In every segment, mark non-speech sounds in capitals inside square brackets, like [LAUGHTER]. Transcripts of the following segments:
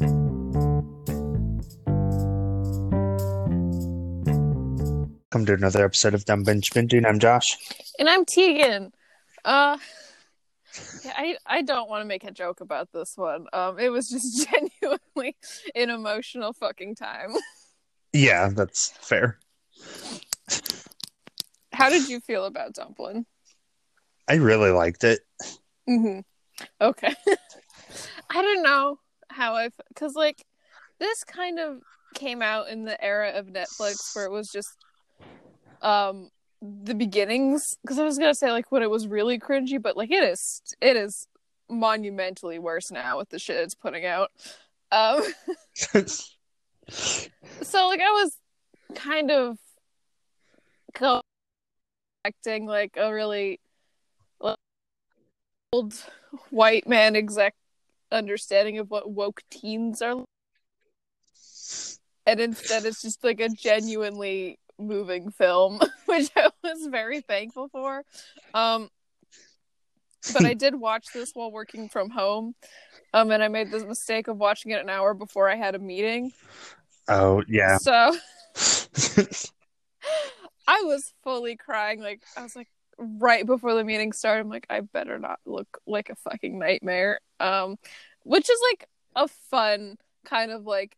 Welcome to another episode of Dumb Bench. I'm Josh. And I'm Tegan. Uh I I don't want to make a joke about this one. Um it was just [LAUGHS] genuinely an emotional fucking time. Yeah, that's fair. How did you feel about Dumplin? I really liked it. Mhm. Okay. [LAUGHS] I don't know how I cuz like this kind of came out in the era of Netflix where it was just um the beginnings because I was gonna say like when it was really cringy, but like it is it is monumentally worse now with the shit it's putting out. Um [LAUGHS] so like I was kind of acting like a really old white man exec understanding of what woke teens are and instead it's just like a genuinely moving film, [LAUGHS] which I was very thankful for. Um, but I did watch this while working from home, um, and I made the mistake of watching it an hour before I had a meeting. Oh yeah. So [LAUGHS] [LAUGHS] I was fully crying. Like I was like right before the meeting started. I'm like, I better not look like a fucking nightmare. Um, which is like a fun kind of like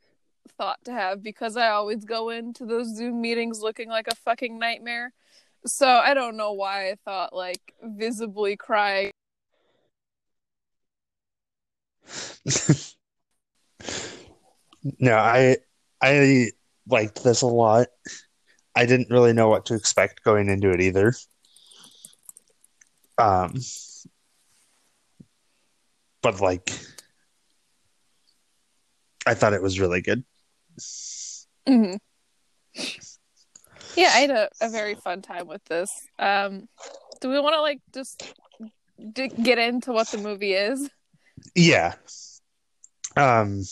thought to have because I always go into those Zoom meetings looking like a fucking nightmare. So I don't know why I thought like visibly crying. no, I I liked this a lot. I didn't really know what to expect going into it either. Um but like I thought it was really good. Mm-hmm. Yeah, I had a, a very fun time with this. Um, do we want to like just d- get into what the movie is? Yeah. Um.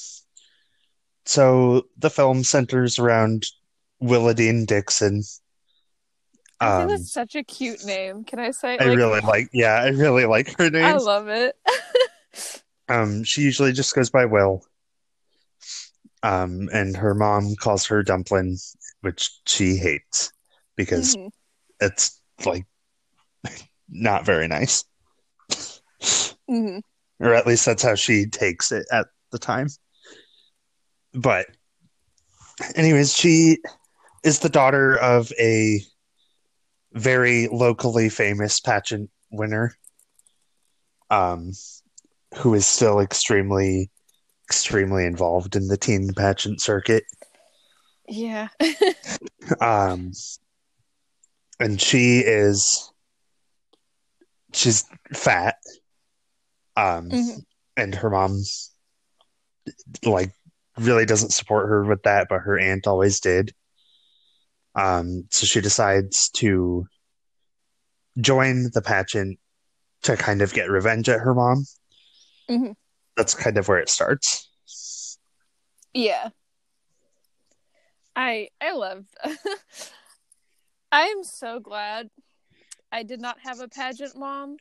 So the film centers around Willowdean Dickson. I think Um, that's such a cute name. Can I say? I really like. Yeah, I really like her name. I love it. Um, she usually just goes by Will. Um, and her mom calls her Dumpling, which she hates because Mhm. it's like [LAUGHS] not very nice. Mhm. Or at least that's how she takes it at the time. But anyways, she is the daughter of a very locally famous pageant winner. Um who is still extremely extremely involved in the teen pageant circuit. Yeah. [LAUGHS] Um, and she is she's fat. Um, Mhm. and her mom like really doesn't support her with that, but her aunt always did. Um, so she decides to join the pageant to kind of get revenge at her mom. Mhm. That's kind of where it starts. Yeah. I I love [LAUGHS] I am so glad I did not have a pageant mom.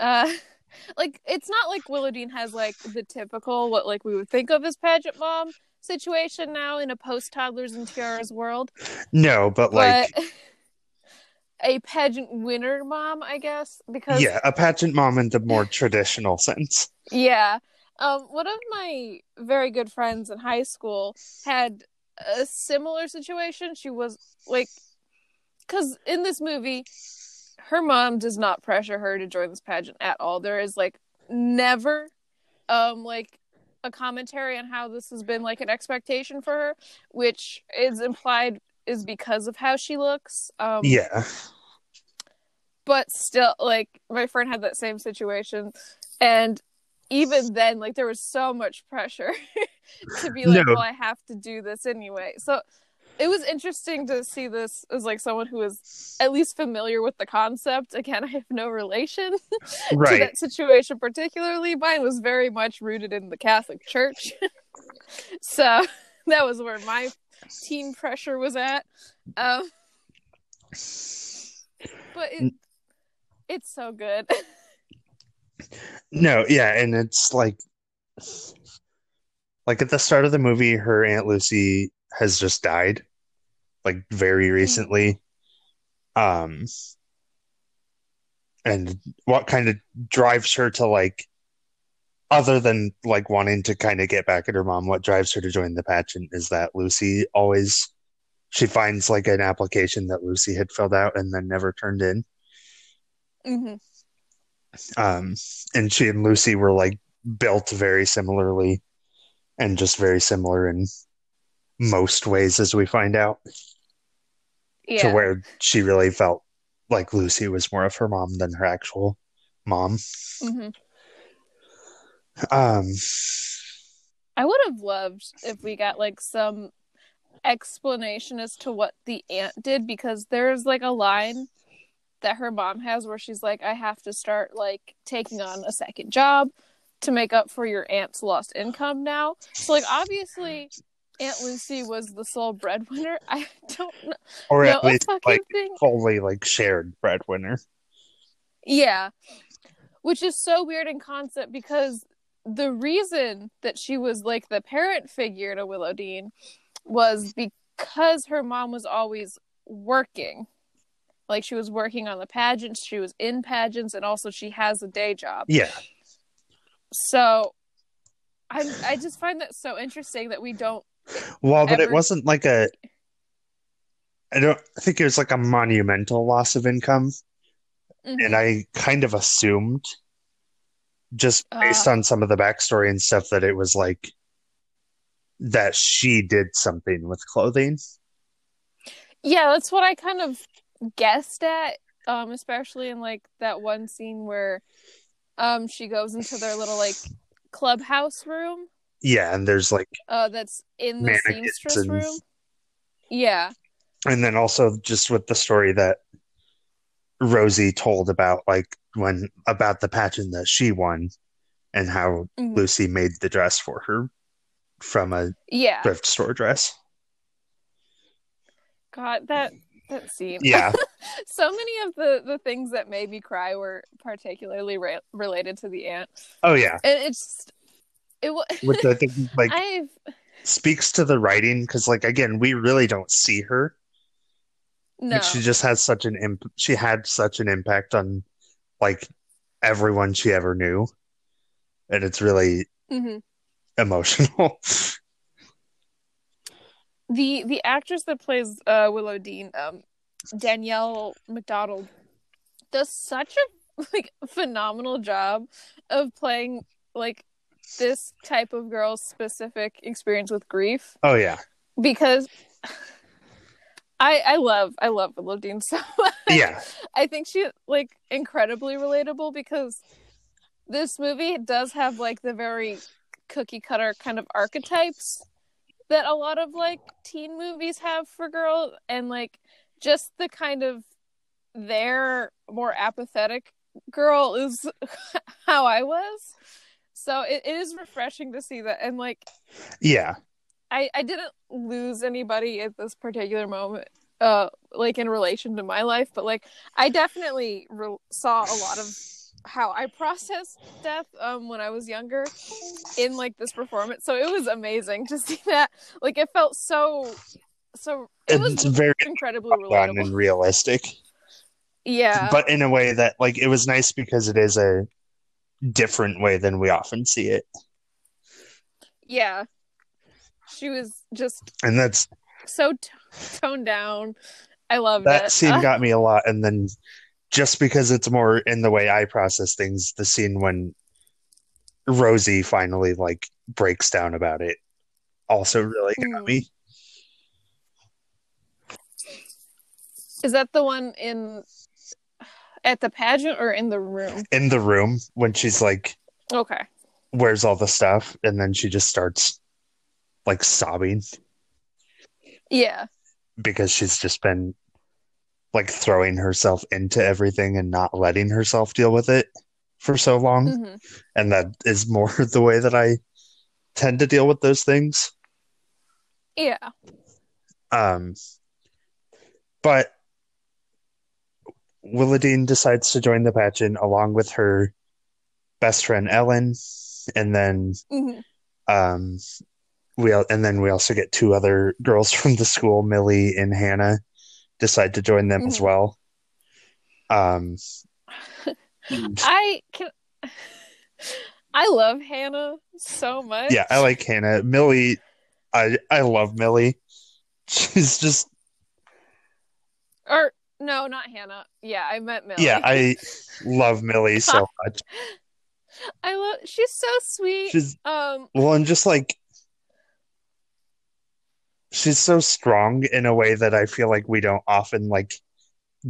Uh [LAUGHS] like it's not like Willowdean has like the typical what like we would think of as pageant mom situation now in a post toddlers and tiaras world. No, but like but [LAUGHS] a pageant winner mom, I guess, because yeah, a pageant mom in the more traditional sense. Yeah. Um, one of my very good friends in high school had a similar situation. She was like, because in this movie, her mom does not pressure her to join this pageant at all. There is like never, um, like a commentary on how this has been like an expectation for her, which is implied is because of how she looks. Um, Yeah. but still like my friend had that same situation and even then like there was so much pressure [LAUGHS] to be like No. well i have to do this anyway so it was interesting to see this as like someone who is at least familiar with the concept. Again i have no relation [LAUGHS] to that situation particularly. Mine was very much rooted in the catholic church. [LAUGHS] So [LAUGHS] that was where my teen pressure was at. Um but it, it's so good. No, yeah, and it's like like at the start of the movie, her Aunt Lucy has just died, like very recently. Um, and what kind of drives her to like, other than like wanting to kind of get back at her mom, what drives her to join the pageant is that Lucy always she finds like an application that Lucy had filled out and then never turned in. hmm Um, and she and Lucy were like built very similarly and just very similar in most ways, as we find out, Yeah. to where she really felt like Lucy was more of her mom than her actual mom. hmm Um, I would have loved if we got like some explanation as to what the aunt did because there's like a line that her mom has where she's like, I have to start like taking on a second job to make up for your aunt's lost income now. So like obviously Aunt Lucy was the sole breadwinner. [LAUGHS] I don't know, or at a least like thing. fully like shared breadwinner. Yeah. Which is so weird in concept because the reason that she was like the parent figure to Willowdean was because her mom was always working. Like she was working on the pageants, she was in pageants, and also she has a day job. Yeah, So I I just find that so interesting that we don't well, but it wasn't like a. I don't think it was like a monumental loss of income. Mhm. and I kind of assumed, just Uh. based on some of the backstory and stuff, that it was like that she did something with clothing. Yeah, that's what I kind of guessed at, um, especially in like that one scene where um she goes into their little like clubhouse room Yeah, and there's like, oh, that's in the seamstress and- room. Yeah. and then also just with the story that Rosie told about, like when about the pageant that she won, and how Mhm. Lucy made the dress for her from a Yeah. thrift store dress. God, that that scene. Yeah, [LAUGHS] so many of the the things that made me cry were particularly re- related to the aunt. oh yeah, And it's it was which I think [LAUGHS] like I've speaks to the writing because like again we really don't see her no. she just has such an imp- she had such an impact on like everyone she ever knew and it's really Mhm. emotional [LAUGHS] the the actress that plays uh, Willowdean, um, Danielle Macdonald, does such a [LAUGHS] like phenomenal job of playing like this type of girl's specific experience with grief oh yeah because I I love I love Willowdean so much. yeah [LAUGHS] I think she like incredibly relatable because this movie does have like the very cookie cutter kind of archetypes that a lot of like teen movies have for girls and like just the kind of their more apathetic girl is [LAUGHS] how I was. So it, it is refreshing to see that and like yeah. I, I didn't lose anybody at this particular moment uh like in relation to my life but like i definitely re- saw a lot of how i processed death um when i was younger in like this performance. So it was amazing to see [LAUGHS] that. Like it felt so so it was it's very incredibly relatable and realistic. Yeah. But in a way that like it was nice because it is a different way than we often see it. Yeah. She was just and that's so t- toned down. I love that it. scene [LAUGHS] got me a lot and then just because it's more in the way i process things the scene when rosie finally like breaks down about it also really got Mm. me. Is that the one in at the pageant or in the room? In the room when she's like okay. where's all the stuff and then she just starts like sobbing. Yeah. Because she's just been like throwing herself into everything and not letting herself deal with it for so long. Hmm and that is more [LAUGHS] the way that I tend to deal with those things. yeah. Um, but Willowdean decides to join the pageant along with her best friend Ellen, and then hmm um, we and then we also get two other girls [LAUGHS] from the school, Millie and Hannah, decide to join them as Mhm. well. Um, [LAUGHS] I can. [LAUGHS] I love Hannah so much. yeah, I like Hannah. Millie, I I love Millie. She's just Or no, not Hannah. Yeah, I meant Millie. yeah, I love Millie so [LAUGHS] much. I love. She's so sweet. She's um. well, and just like she's so strong in a way that I feel like we don't often like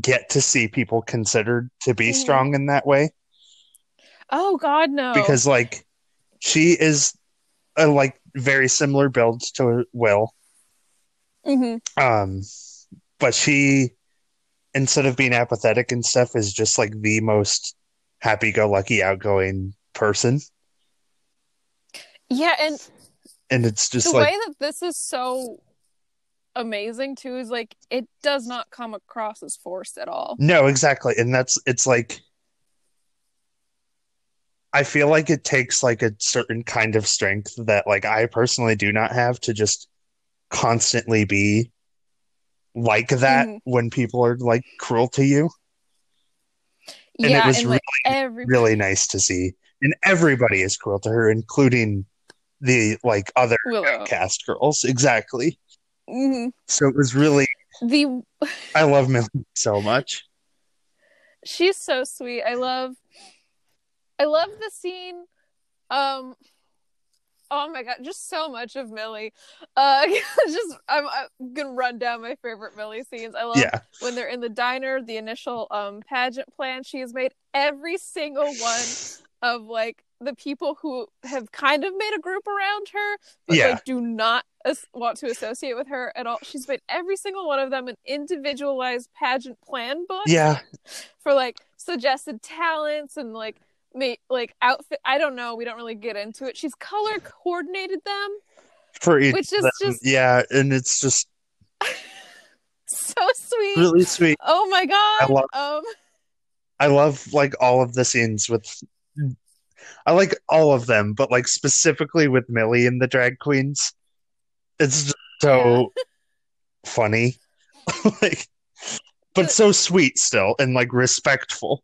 get to see people considered to be Mhm. strong in that way. Oh God, no. because like she is a like very similar build to Will. hmm Um but she instead of being apathetic and stuff is just like the most happy go lucky outgoing person. Yeah, and And it's just the like way that this is so amazing too is like it does not come across as forced at all. no, exactly. And that's it's like I feel like it takes like a certain kind of strength that like I personally do not have to just constantly be like that Mhm. when people are like cruel to you. And it was and like every Really nice to see. And everybody is cruel to her, including the like other Willow. cast girls. Exactly. Mhm. So it was really The I love Millie so much. she's so sweet. I love I love the scene um oh my god, just so much of Millie. Uh [LAUGHS] just I'm, I'm gonna run down my favorite Millie scenes. I love Yeah. when they're in the diner, the initial um pageant plan, she has made every single one of like the people who have kind of made a group around her, but Yeah. like do not as- want to associate with her at all. She's made every single one of them an individualized pageant plan book Yeah. for like suggested talents and like me like outfit. I don't know. We don't really get into it. She's color coordinated them, For each which is just yeah, and it's just [LAUGHS] so sweet. really sweet. Oh my god. love- um. I love like all of the scenes with I like all of them, but like specifically with Millie and the drag queens. It's just so funny. [LAUGHS] like but so sweet still and like respectful.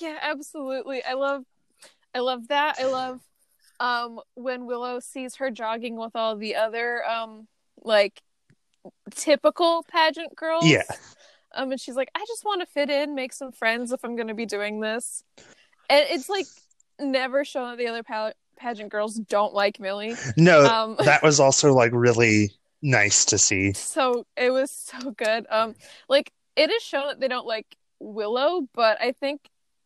Yeah, absolutely. I love I love that. I love um when Willow sees her jogging with all the other um like typical pageant girls. Yeah. Um and she's like, I just want to fit in, make some friends if I'm going to be doing this. And it's like never shown that the other pa- pageant girls don't like Millie. No, Um [LAUGHS] that was also like really nice to see. so it was so good. Um like it is shown that they don't like Willow, but I think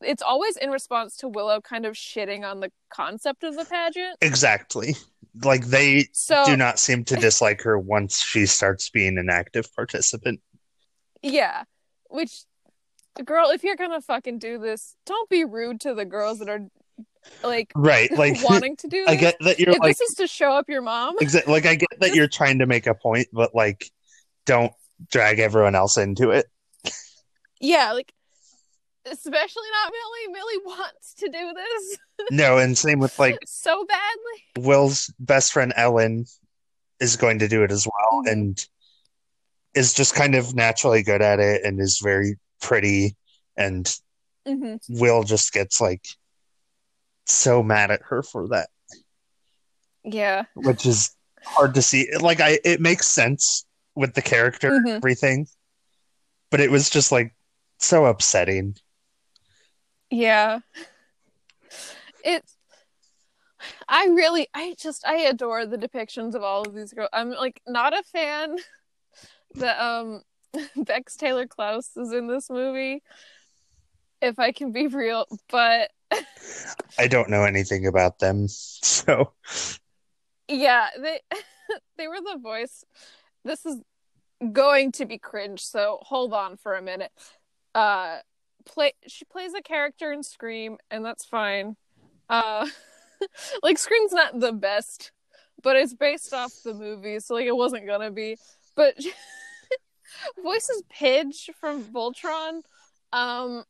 it's always in response to Willow kind of shitting on the concept of the pageant. Exactly. Like they So do not seem to dislike her once she starts being an active participant. yeah, which girl, if you're gonna fucking do this, don't be rude to the girls that are like Right. [LAUGHS] Like wanting to do this. I get that you're if like this is to show up your mom, Exactly. like I get that you're trying to make a point, but like don't drag everyone else into it. yeah, like especially not Millie. Millie wants to do this [LAUGHS] No, and same with like so badly. Will's best friend Ellen is going to do it as well Mhm. and is just kind of naturally good at it and is very pretty and hmm Will just gets like so mad at her for that, Yeah. which is hard to see. Like I it makes sense with the character and Mhm. everything, but it was just like so upsetting. Yeah. It's I really I just I adore the depictions of all of these girls. I'm like not a fan that um [LAUGHS] Bex Taylor Klaus is in this movie. If I can be real, but [LAUGHS] I don't know anything about them. [LAUGHS] So yeah, they they were the voice. This is going to be cringe, so hold on for a minute. Uh play she plays a character in Scream and that's fine. Uh [LAUGHS] like Scream's not the best, but it's based off the movie, so like it wasn't gonna be. But [LAUGHS] voices Pidge from Voltron. Um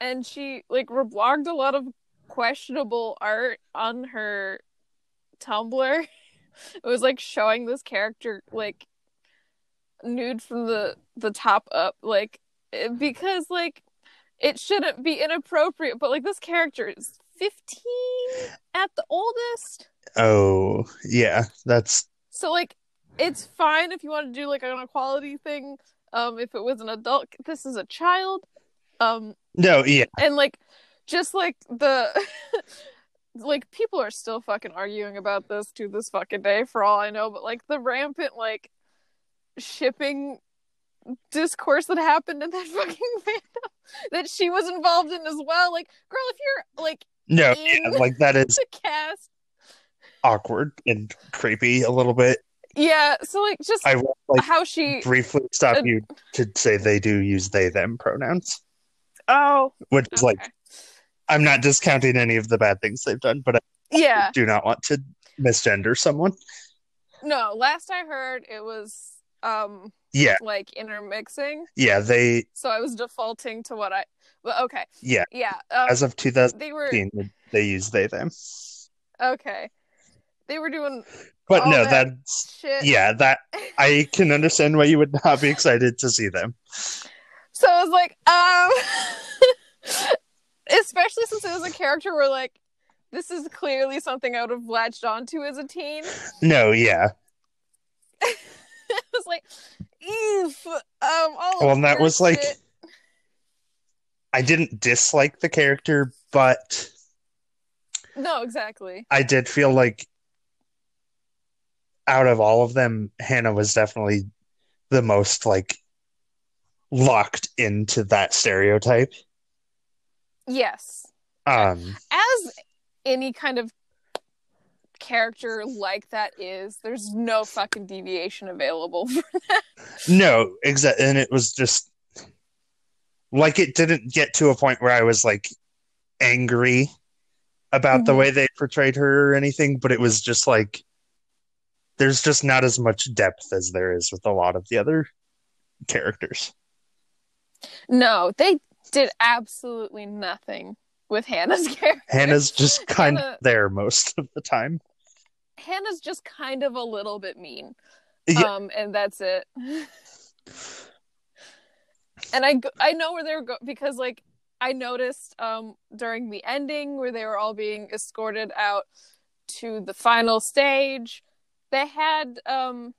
and she like reblogged a lot of questionable art on her Tumblr. [LAUGHS] It was like showing this character like nude from the the top up, like because like it shouldn't be inappropriate, but like this character is fifteen at the oldest. Oh, yeah. That's So like it's fine if you want to do like an equality thing. Um, if it was an adult, this is a child. Um, no, yeah. and like just like the [LAUGHS] like people are still fucking arguing about this to this fucking day for all I know, but like the rampant like shipping discourse that happened in that [LAUGHS] fucking fandom that she was involved in as well. Like, girl, if you're like No, yeah, [LAUGHS] like that is the cast, awkward and creepy a little bit. yeah. So like just I will like how she briefly stop Uh, you to say they do use they them pronouns, oh which is like. I'm not discounting any of the bad things they've done, but I yeah do not want to misgender someone. no. Last I heard, it was um Yeah, like intermixing. yeah, they So I was defaulting to what I. But okay, yeah. yeah. Um, As of 2015, they were they use they them. okay. They were doing But no, that that's shit. yeah, that I [LAUGHS] can understand why you would not be excited to see them. So I was like, um, [LAUGHS] especially since it was a character where like this is clearly something I would have latched onto as a teen. No, yeah. [LAUGHS] I was like, oof. Um, all Well, and that weird was like, I didn't dislike the character, but no, exactly. I did feel like out of all of them, Hannah was definitely the most like locked into that stereotype. Yes, Um, as any kind of character like that is, there's no fucking deviation available. for [LAUGHS] that. no, exactly, and it was just like it didn't get to a point where I was like angry about the Mhm. way they portrayed her or anything, but it was just like there's just not as much depth as there is with a lot of the other characters. no, they did absolutely nothing with Hannah's [LAUGHS] character. Hannah's just kind Hannah- of there most of the time. Hannah's just kind of a little bit mean. Yeah. Um, and that's it. and I I know where they're go because like I noticed um during the ending where they were all being escorted out to the final stage, they had um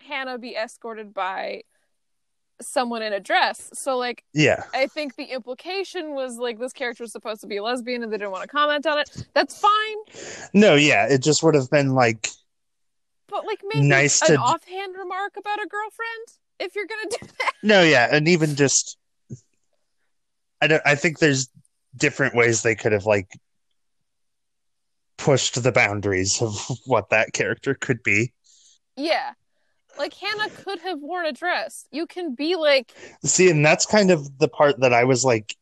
Hannah be escorted by someone in a dress. So like Yeah. I think the implication was like this character was supposed to be a lesbian and they didn't want to comment on it. That's fine. No, yeah, it just would have been like But like maybe Nice an to- offhand remark about a girlfriend if you're gonna do that. no, yeah, and even just I don't I think there's different ways they could have like pushed the boundaries of what that character could be. Yeah. Like Hannah could have worn a dress. You can be like See, and that's kind of the part that I was like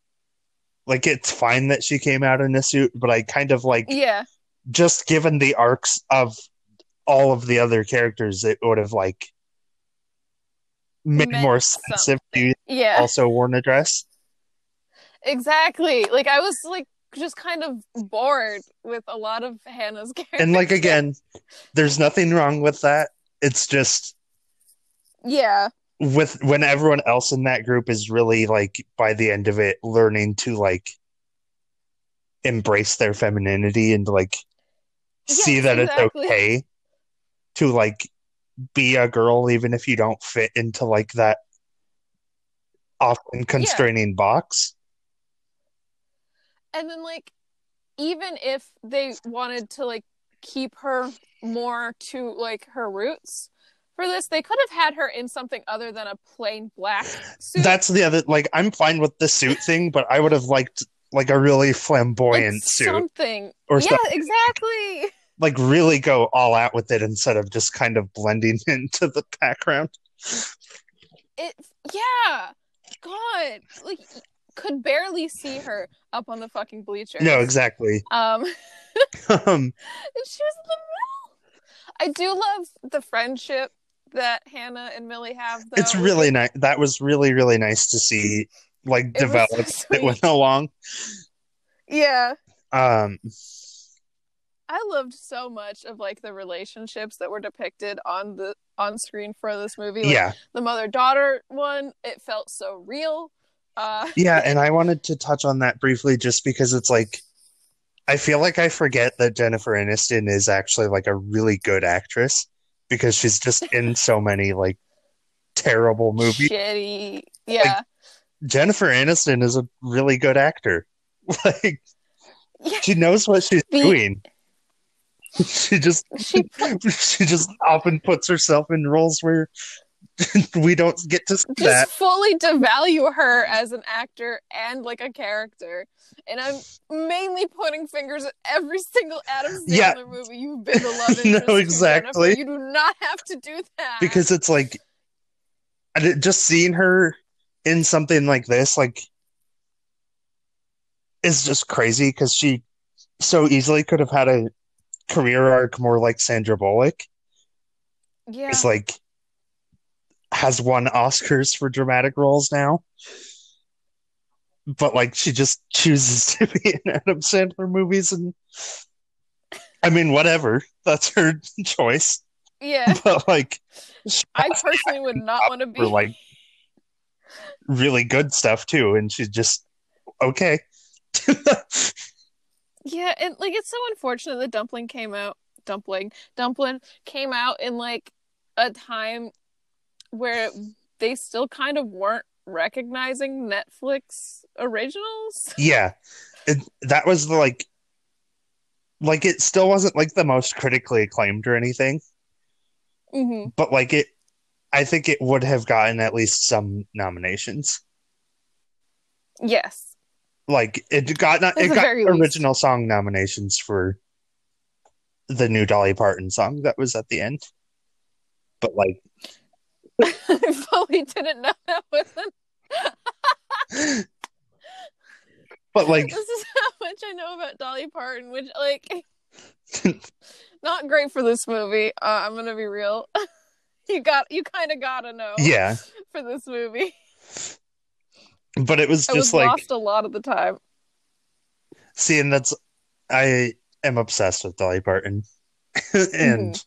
like it's fine that she came out in a suit, but I kind of like yeah. just given the arcs of all of the other characters, it would have like made Meant more sense if you Yeah. also worn a dress. Exactly. Like I was like just kind of bored with a lot of Hannah's characters. [LAUGHS] And like again, there's nothing wrong with that. It's just Yeah. with when everyone else in that group is really like by the end of it learning to like embrace their femininity and like see that exactly. it's okay to like be a girl even if you don't fit into like that often constraining box. And then like even if they wanted to like keep her more to like her roots for this, they could have had her in something other than a plain black suit. That's the other like I'm fine with the suit thing, but I would have liked like a really flamboyant suit something. or yeah, something. exactly. like really go all out with it instead of just kind of blending [LAUGHS] into the background. It yeah. God. Like could barely see her up on the fucking bleachers. No, exactly. Um [LAUGHS] Um, And she was in the middle. I do love the friendship that Hannah and Millie have. Though. it's really nice. That was really really nice to see like It was so develop it [LAUGHS] went along. yeah. Um, I I loved so much of like the relationships that were depicted on the on screen for this movie. Like, yeah. the mother daughter one, it felt so real. Uh, Yeah, [LAUGHS] and I wanted to touch on that briefly just because it's like I feel like I forget that Jennifer Aniston is actually like a really good actress because she's just in so many like terrible movies. shitty. Yeah. Jennifer Aniston is a really good actor. [LAUGHS] Like yeah. she knows what she's The- doing. [LAUGHS] She just She [LAUGHS] she just often puts herself in roles where [LAUGHS] we don't get to see just that. fully devalue her as an actor and like a character. And I'm mainly pointing fingers at every single Adam Sandler Yeah. movie you've been the love [LAUGHS] No, exactly. You do not have to do that. because it's like just seeing her in something like this like is just crazy because she so easily could have had a career arc more like Sandra Bullock. yeah, It's like has won Oscars for dramatic roles now. But like she just chooses [LAUGHS] to be in Adam Sandler movies and I mean whatever. That's her [LAUGHS] choice. yeah. [LAUGHS] But like I personally would not want to be. for like really good stuff too, and she's just okay. Yeah, and like it's so unfortunate that Dumpling came out. Dumpling, Dumpling came out in like a time where they still kind of weren't recognizing Netflix originals. yeah, it, that was the, like, like it still wasn't like the most critically acclaimed or anything, hmm but like it, I think it would have gotten at least some nominations. Yes. Like it got not, it got very least. original song nominations for the new Dolly Parton song that was at the end, but like [LAUGHS] I fully didn't know that was an [LAUGHS] but like this is how much I know about Dolly Parton, which like [LAUGHS] not great for this movie. Uh, I'm gonna be real. you got you kind of gotta know yeah, for this movie. but it was I was just like lost a lot of the time. See, and that's I am obsessed with Dolly Parton, and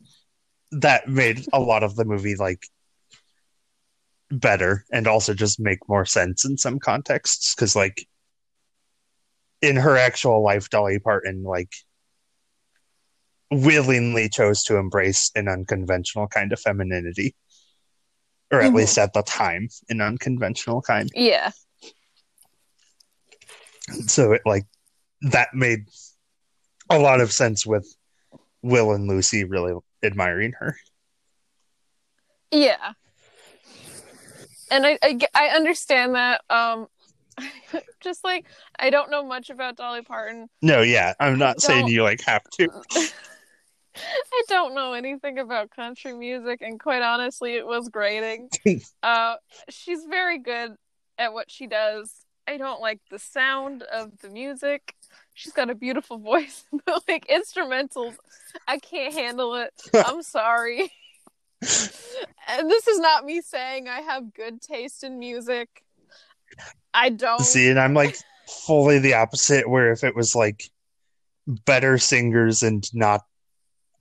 that made a lot of the movie like better, and also just make more sense in some contexts. Because like in her actual life, Dolly Parton like willingly chose to embrace an unconventional kind of femininity, or at Mhm. least at the time, an unconventional kind. Yeah. so it like that made a lot of sense with Will and Lucy really admiring her. Yeah. And I, I, I understand that. Um, [LAUGHS] just like I don't know much about Dolly Parton. No, yeah, I'm not saying you like have to. [LAUGHS] I don't know anything about country music, and quite honestly, it was grating. [LAUGHS] uh, she's very good at what she does. I don't like the sound of the music. She's got a beautiful voice, but like instrumentals, I can't handle it. I'm sorry. And this is not me saying I have good taste in music. I don't. See, and I'm like fully the opposite. Where if it was like better singers and not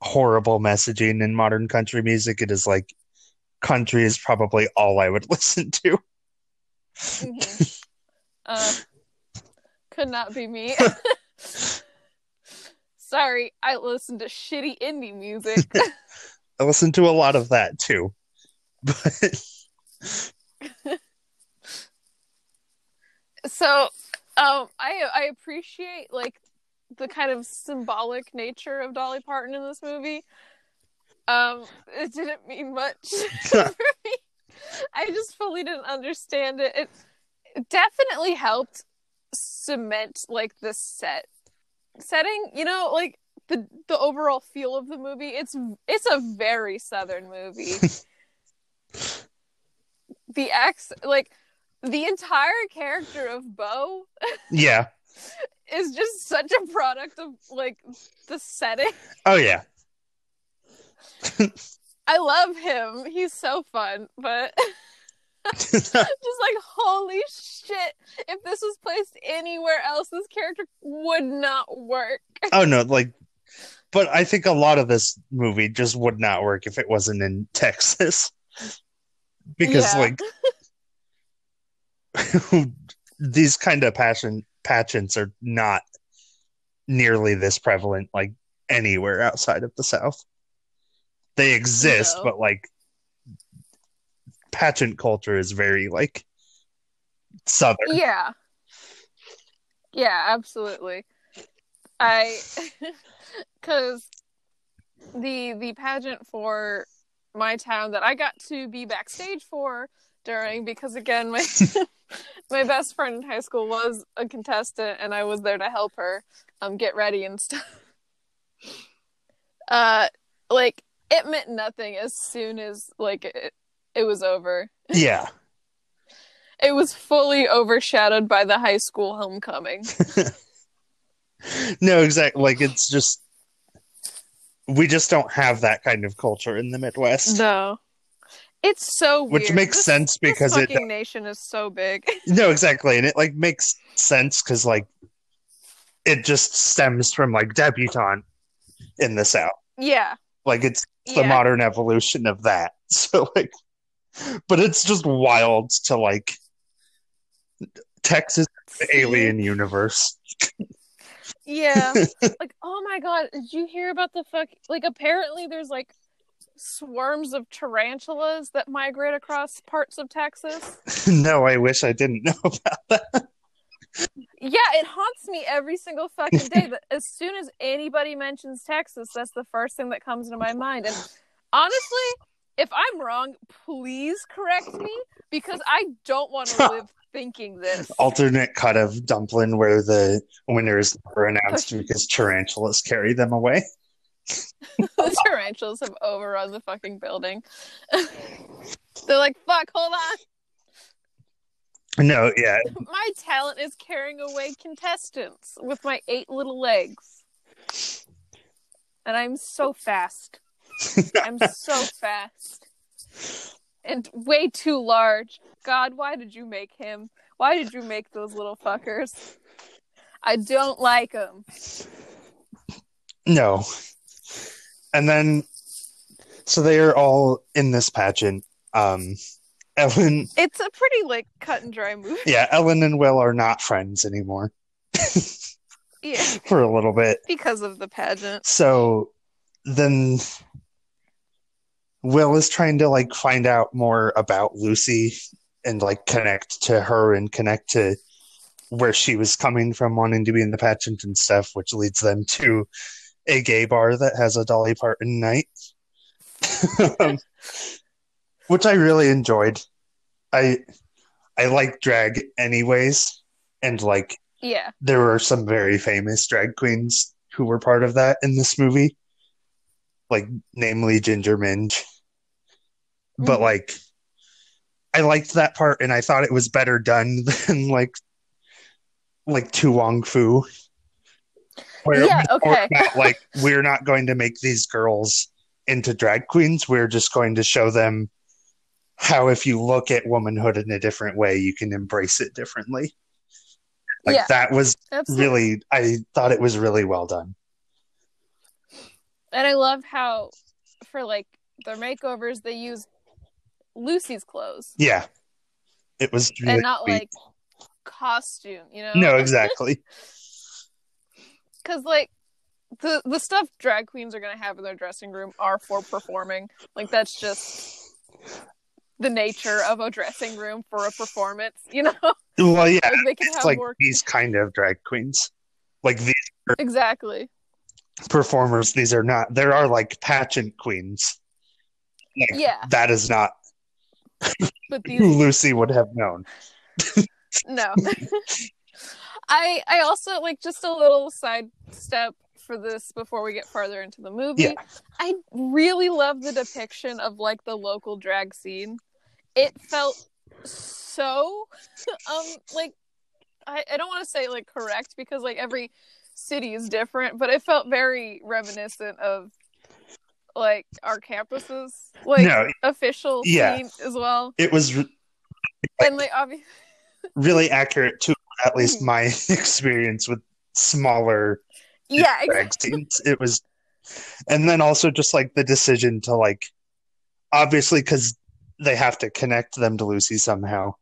horrible messaging in modern country music, it is like country is probably all I would [LAUGHS] listen to. Mhm. uh, could not be me. [LAUGHS] [LAUGHS] Sorry, I listen to shitty indie music. I listen to a lot of that too. But so, um, I I appreciate like the kind of symbolic nature of Dolly Parton in this movie. Um, it didn't mean much [LAUGHS] for [LAUGHS] me. I just fully didn't understand it. It, it definitely helped cement like the set setting. You know, like the the overall feel of the movie. It's it's a very southern movie. [LAUGHS] the ex like the entire character of Bo yeah. [LAUGHS] is just such a product of like the setting. Oh yeah. [LAUGHS] I love him. He's so fun, but just like holy shit, if this was placed anywhere else, this character would not work. oh no, like but I think a lot of this movie just would not work if it wasn't in Texas. [LAUGHS] Because Yeah. like [LAUGHS] these kind of passion pageants are not nearly this prevalent like anywhere outside of the South. They exist, No. but like pageant culture is very like southern. Yeah. Yeah, absolutely. I [LAUGHS] [LAUGHS] cuz the the pageant for my town that I got to be backstage for during because again my [LAUGHS] my best friend in high school was a contestant and I was there to help her um get ready and stuff. Uh like it meant nothing as soon as like it, it was over. Yeah. It was fully overshadowed by the high school homecoming. No, exactly. Like it's just we just don't have that kind of culture in the Midwest. No. It's so weird. Which makes This- sense this because it fucking nation is so big. [LAUGHS] No, exactly. And it like makes sense because like it just stems from like debutante in the South. yeah. Like it's the Yeah. modern evolution of that. [LAUGHS] So like but it's just wild to like Texas alien universe. [LAUGHS] Yeah. [LAUGHS] like, oh my god, did you hear about the fuck like apparently there's like swarms of tarantulas that migrate across parts of Texas. [LAUGHS] no, I wish I didn't know [LAUGHS] about that. Yeah, it haunts me every single fucking day. That as soon as anybody mentions Texas, that's the first thing that comes into my mind. And honestly, if I'm wrong, please correct me because I don't want to live thinking this. Alternate cut of dumpling where the winner is never announced [LAUGHS] because tarantulas carry them away. [LAUGHS] the tarantulas have overrun the fucking building. [LAUGHS] They're like, fuck, hold on. No, yeah. My talent is carrying away contestants with my eight little legs. And I'm so fast. I'm so fast. And way too large. God, why did you make him? Why did you make those little fuckers? I don't like them. No. And then, so they are all in this pageant. Um, [LAUGHS] Ellen, It's a pretty like cut and dry movie. yeah, Ellen and Will are not friends anymore Yeah, [LAUGHS] for a little bit. because of the pageant. So then Will is trying to like find out more about Lucy and like connect to her and connect to where she was coming from wanting to be in the pageant and stuff, which leads them to a gay bar that has a Dolly Parton night. [LAUGHS] Um, which I really enjoyed. I I like drag anyways, and like Yeah. there were some very famous drag queens who were part of that in this movie, like namely Ginger Minj. But Mhm. like, I liked that part, and I thought it was better done [LAUGHS] than like like To Wong Foo. Where Yeah, it was more okay. about, like we're not going to make these girls into drag queens. We're just going to show them how if you look at womanhood in a different way, you can embrace it differently. Like yeah. that was That's really I thought it was really well done. And I love how for like their makeovers they use Lucy's clothes Yeah. It was really and not sweet. like costume, you know? No, [LAUGHS] exactly. Cuz like the the stuff drag queens are going to have in their dressing room are for performing. Like that's just the nature of a dressing room for a performance, you know? [LAUGHS] well, yeah, like they can it's have like more these kind of drag queens. Like these Exactly. performers, these are not there are like pageant queens. Like, Yeah, That is not but who [LAUGHS] these Lucy would have known. no. [LAUGHS] I I also like just a little side step for this before we get farther into the movie. Yeah. I really love the depiction of like the local drag scene. It felt so [LAUGHS] um like I, I don't want to say like correct because like every city is different, but it felt very reminiscent of like our campuses [LAUGHS] like no, official Yeah. scene as well. it was re- And like obviously [LAUGHS] really accurate to at least hmm. my [LAUGHS] experience with smaller yeah, exactly. It was and then also just like the decision to like obviously because they have to connect them to Lucy somehow.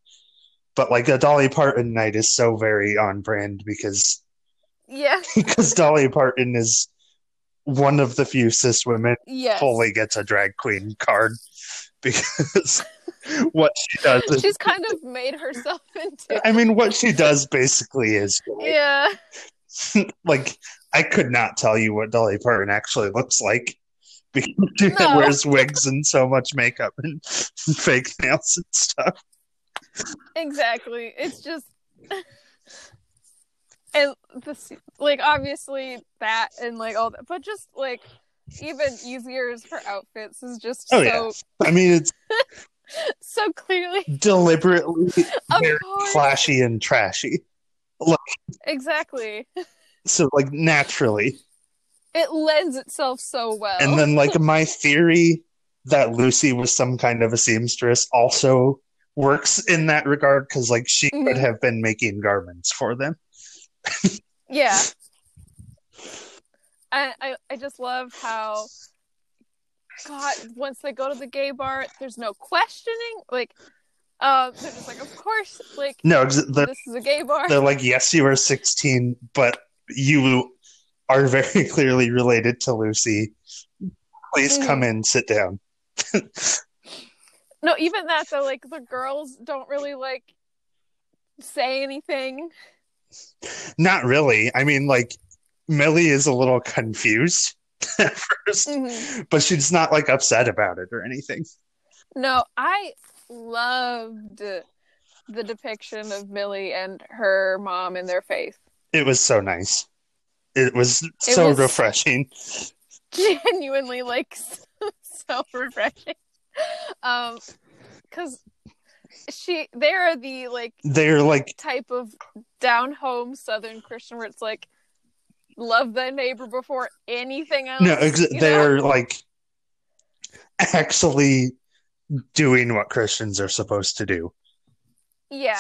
But like a Dolly Parton night is so very on brand because Yeah. because Dolly Parton is one of the few cis women Yes. fully gets a drag queen card [LAUGHS] because [LAUGHS] what she does is She's kind of made herself [LAUGHS] into. I mean what she does basically is Yeah. like I could not tell you what Dolly Parton actually looks like because she No. wears wigs and so much makeup and fake nails and stuff. Exactly. It's just and this like obviously that and like all that but just like even easier her outfits is just Oh, so yeah. I mean it's [LAUGHS] so clearly deliberately very course flashy and trashy. exactly So like naturally. it lends itself so well And then like my [LAUGHS] theory that Lucy was some kind of a seamstress also works in that regard because like she could Mhm. have been making garments for them. Yeah [LAUGHS] I, I i just love how god once they go to the gay bar there's no questioning like um they're just like of course like No, ex- this is a gay bar they're like, yes, you are 16, but you are very [LAUGHS] clearly related to Lucy. Please Mhm. come in, sit down. [LAUGHS] no even that though like the girls don't really like say anything Not really. I mean, like, Millie is a little confused [LAUGHS] at 1st Mhm. but she's not like upset about it or anything. no i loved the depiction of millie and her mom in their faith It was so nice. It was so was- refreshing. genuinely like [LAUGHS] so refreshing um because she they're the like They're like, type of down home southern christian where it's like love the neighbor before anything else no, ex- they're like actually doing what Christians are supposed to do. yeah.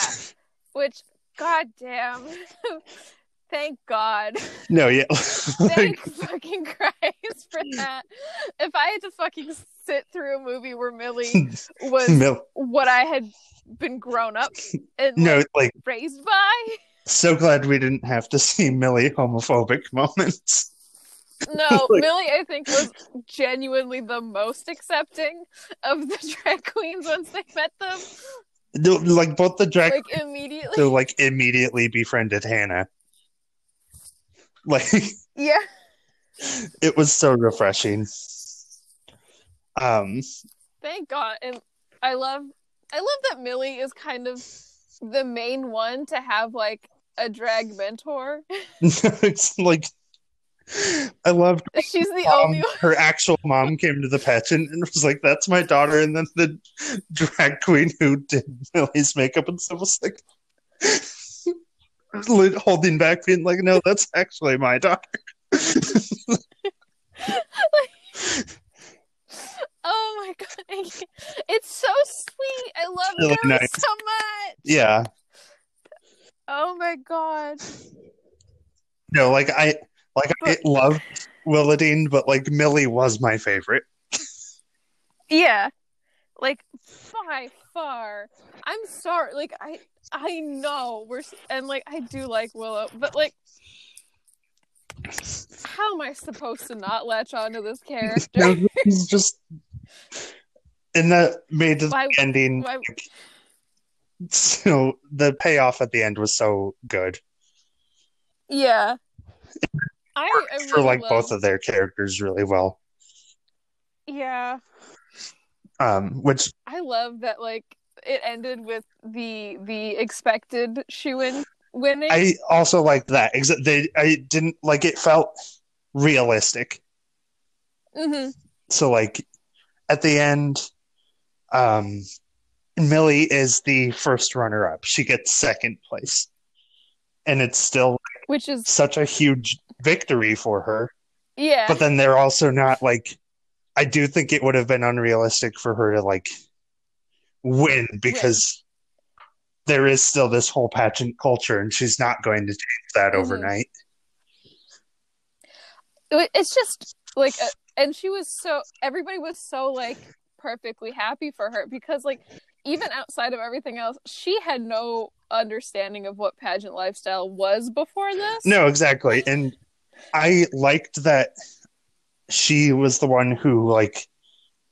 Which god damn [LAUGHS] thank god No, yeah. [LAUGHS] [LAUGHS] thank fucking christ for that if i had to fucking sit through a movie where millie [LAUGHS] was what i had been grown up and no, like, like, raised by so glad we didn't have to see Millie homophobic moments. No, Like- Millie, I think, was genuinely the most accepting of the drag queens once they met them. Like, both the drag Like, immediately. so like immediately befriended Hannah. [LAUGHS] Like Yeah. it was so refreshing. Um Thank God. And I love, I love that Millie is kind of the main one to have, like, a drag mentor. [LAUGHS] it's like I loved [LAUGHS] She's the mom, only one. her actual mom came to the pageant and was like, "That's my daughter," and then the drag queen who did Millie's makeup and stuff was like li- [LAUGHS] holding back, being like, "No, that's actually my daughter." [LAUGHS] [LAUGHS] Oh my God. It's so sweet. I love Really nice. so much. yeah, Oh my God. no, like I like I loved Willowdean, but like Millie was my favorite. Yeah. Like by far. I'm sorry. Like I I know we're and like I do like Willow, but like how am I supposed to not latch onto this character? It's just and that made the Why- ending why- so the payoff at the end was so good yeah. I, I for like love- both of their characters really well Yeah. um which I love that like it ended with the the expected shoe-in winning. i also like that. They i didn't like it felt realistic. Hmm so like at the end um millie is the first runner up she gets second place. And it's still Which is such a huge victory for her. Yeah. but then they're also not like i do think it would have been unrealistic for her to like win because there is still this whole pageant culture and she's not going to change that Mhm. overnight it's just like uh, and she was so everybody was so like perfectly happy for her because like even outside of everything else she had no understanding of what pageant lifestyle was before this No, exactly. And I liked that she was the one who like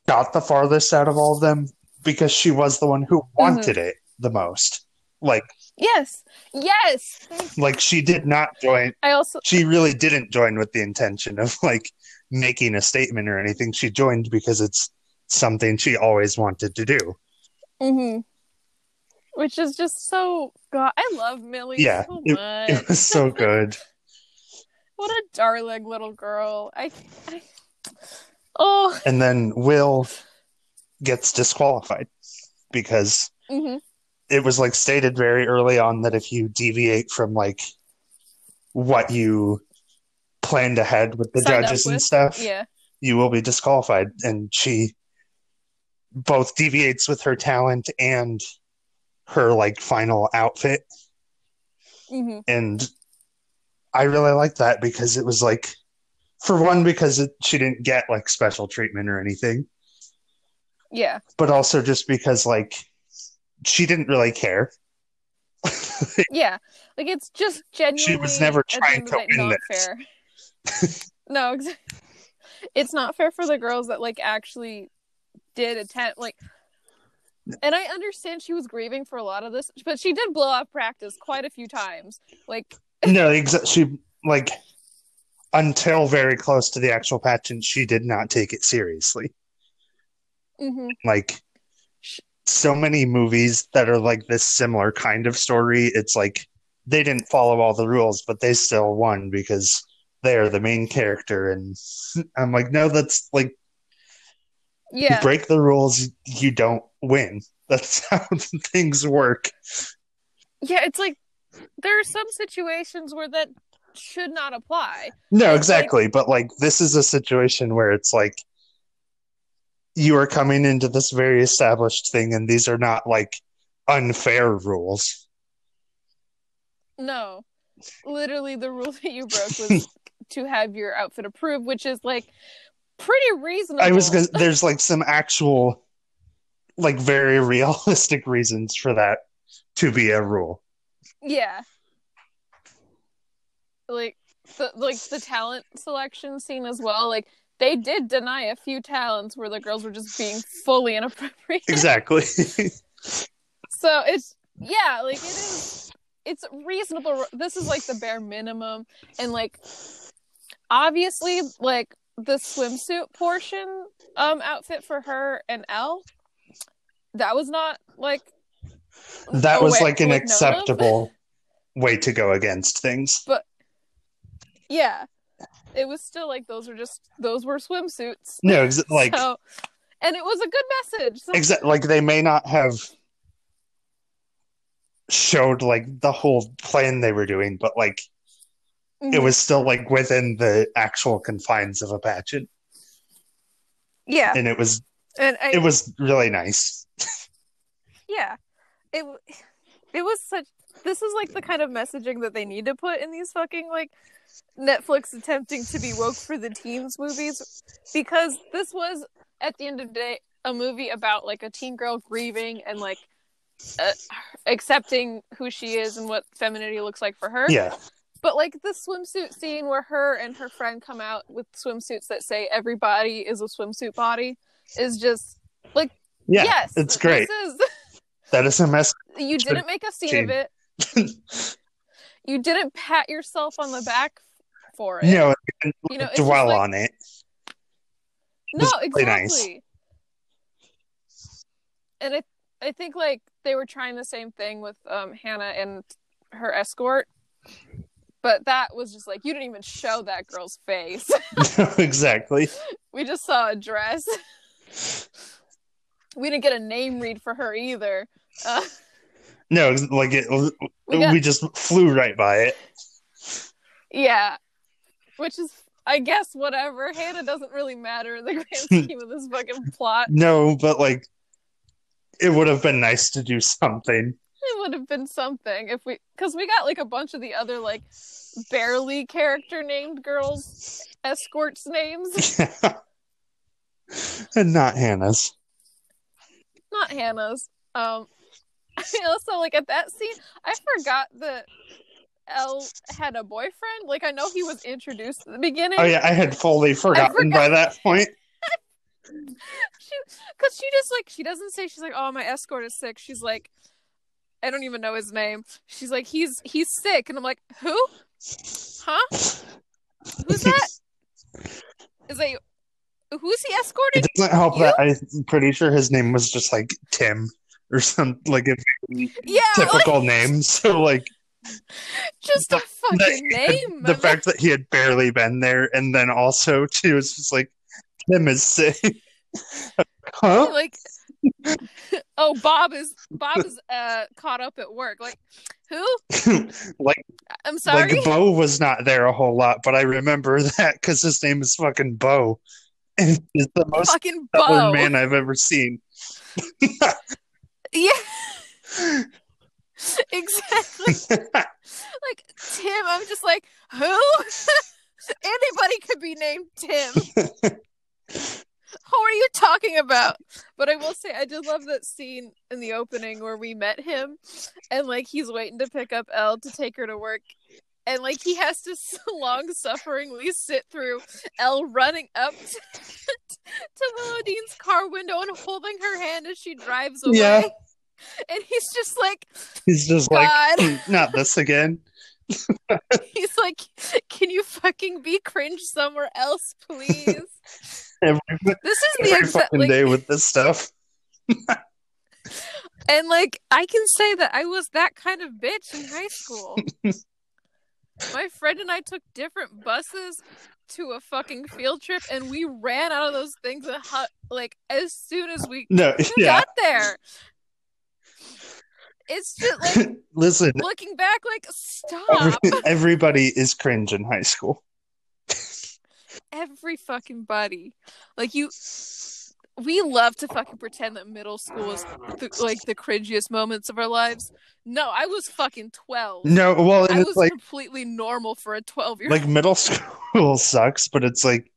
got the farthest out of all of them because she was the one who wanted it the most. Like yes yes like she did not join i also she really didn't join with the intention of like making a statement or anything. She joined because it's something she always wanted to do. hmm which is just so god i love millie Yeah, so it- much It was so [LAUGHS] good. what a darling little girl i, I oh and then Will gets disqualified because hmm it was like stated very early on that if you deviate from like what you planned ahead with the Signed judges and stuff, yeah you will be disqualified. And she both deviates with her talent and her like final outfit. hmm And I really like that because it was like, for one, because it, she didn't get like special treatment or anything, yeah but also just because like she didn't really care. [LAUGHS] Yeah, like it's just genuinely. She was never trying to win not this. fair. [LAUGHS] no, exa- it's not fair for the girls that like actually did attempt like. And I understand she was grieving for a lot of this, but she did blow off practice quite a few times. Like, [LAUGHS] no, exactly. she like until very close to the actual pageant, she did not take it seriously. Mhm. Like so many movies that are like this similar kind of story, it's like they didn't follow all the rules, but they still won because they are the main character. And [LAUGHS] I'm like, no, that's like you yeah, break the rules, you don't win. [LAUGHS] That's how [LAUGHS] things work. yeah, it's like there are some situations where that should not apply. No, exactly. But like this is a situation where it's like you are coming into this very established thing, and these are not like unfair rules. No, literally, the rule that you broke was [LAUGHS] to have your outfit approved, which is like pretty reasonable. I was gonna, there's like some actual, like very realistic reasons for that to be a rule. Yeah. Like the like the talent selection scene as well. Like they did deny a few talents where the girls were just being fully inappropriate. Exactly. [LAUGHS] So it's yeah, like it is it's reasonable. This is like the bare minimum and like obviously like the swimsuit portion um outfit for her and Elle that was not like that was like an like, known of. acceptable way to go against things. But yeah. It was still like those were just those were swimsuits. No, ex- [LAUGHS] like so, and it was a good message. So, Exactly. Like they may not have showed like the whole plan they were doing, but like it Mhm. was still like within the actual confines of a pageant, yeah, and it was and I, it was really nice. yeah, it it was such. This is like the kind of messaging that they need to put in these fucking like Netflix attempting to be woke for the teens movies, because this was at the end of the day a movie about like a teen girl grieving and like uh, accepting who she is and what femininity looks like for her. Yeah, But like the swimsuit scene where her and her friend come out with swimsuits that say everybody is a swimsuit body is just like yeah, yes, it's great. This That is a mess. [LAUGHS] you didn't make a scene of it. [LAUGHS] You didn't pat yourself on the back for it. no, you know, it's just dwell like- on it. no, exactly. nice. And I, I think like they were trying the same thing with um, Hannah and her escort, but that was just like you didn't even show that girl's face. [LAUGHS] [LAUGHS] exactly. we just saw a dress. [LAUGHS] we didn't get a name read for her either. Uh, No, like it. we We, just flew right by it. yeah, which is I guess whatever. Hannah doesn't really matter in the grand [LAUGHS] scheme of this fucking plot. No, but like it would have been nice to do something. It would have been something if we, because we got like a bunch of the other like barely character named girls escorts' names. [LAUGHS] and not Hannah's. Not Hannah's. Um, [LAUGHS] I also like at that scene, I forgot that Elle had a boyfriend. Like I know he was introduced at the beginning. Oh yeah, I had fully forgotten by that point. [LAUGHS] she because she just like she doesn't say she's like oh my escort is sick. She's like i don't even know his name. She's like he's he's sick. And i'm like who? Huh? Who's [LAUGHS] that? Is that who's he escorting? It doesn't help You? that I'm pretty sure his name was just like Tim or some like a yeah like, typical name. [LAUGHS] So like just a fucking name the fact that he had barely been there, and then also too, it's just like Tim is sick. [LAUGHS] huh? like oh bob is bob is uh caught up at work like who [LAUGHS] like i'm sorry like Bo was not there a whole lot, but I remember that because his name is fucking Bo, and he's the most fucking bo man I've ever seen. Yeah [LAUGHS] exactly [LAUGHS] like Tim. I'm just like, who? [LAUGHS] Anybody could be named Tim. Who are you talking about? But I will say, I did love that scene in the opening where we met him, and like he's waiting to pick up Elle to take her to work, and like he has to [LAUGHS] long sufferingly sit through Elle running up [LAUGHS] to, to Willowdean's car window and holding her hand as she drives away. Yeah. [LAUGHS] And he's just like, he's just like, mm, not this again. He's like, can you fucking be cringe somewhere else, please? Every, This is the exact fucking like, day with this stuff. and like I can say that I was that kind of bitch in high school. My friend and I took different buses to a fucking field trip, and we ran out of those things hu- like as soon as we No, yeah. got there. It's just like [LAUGHS] Listen, looking back, like stop. every- [LAUGHS] everybody is cringe in high school. every fucking buddy. Like you we love to fucking pretend that middle school is th- like the cringiest moments of our lives. No, I was fucking 12. No, well, I was like completely normal for a 12 year like middle [LAUGHS] school sucks, but it's like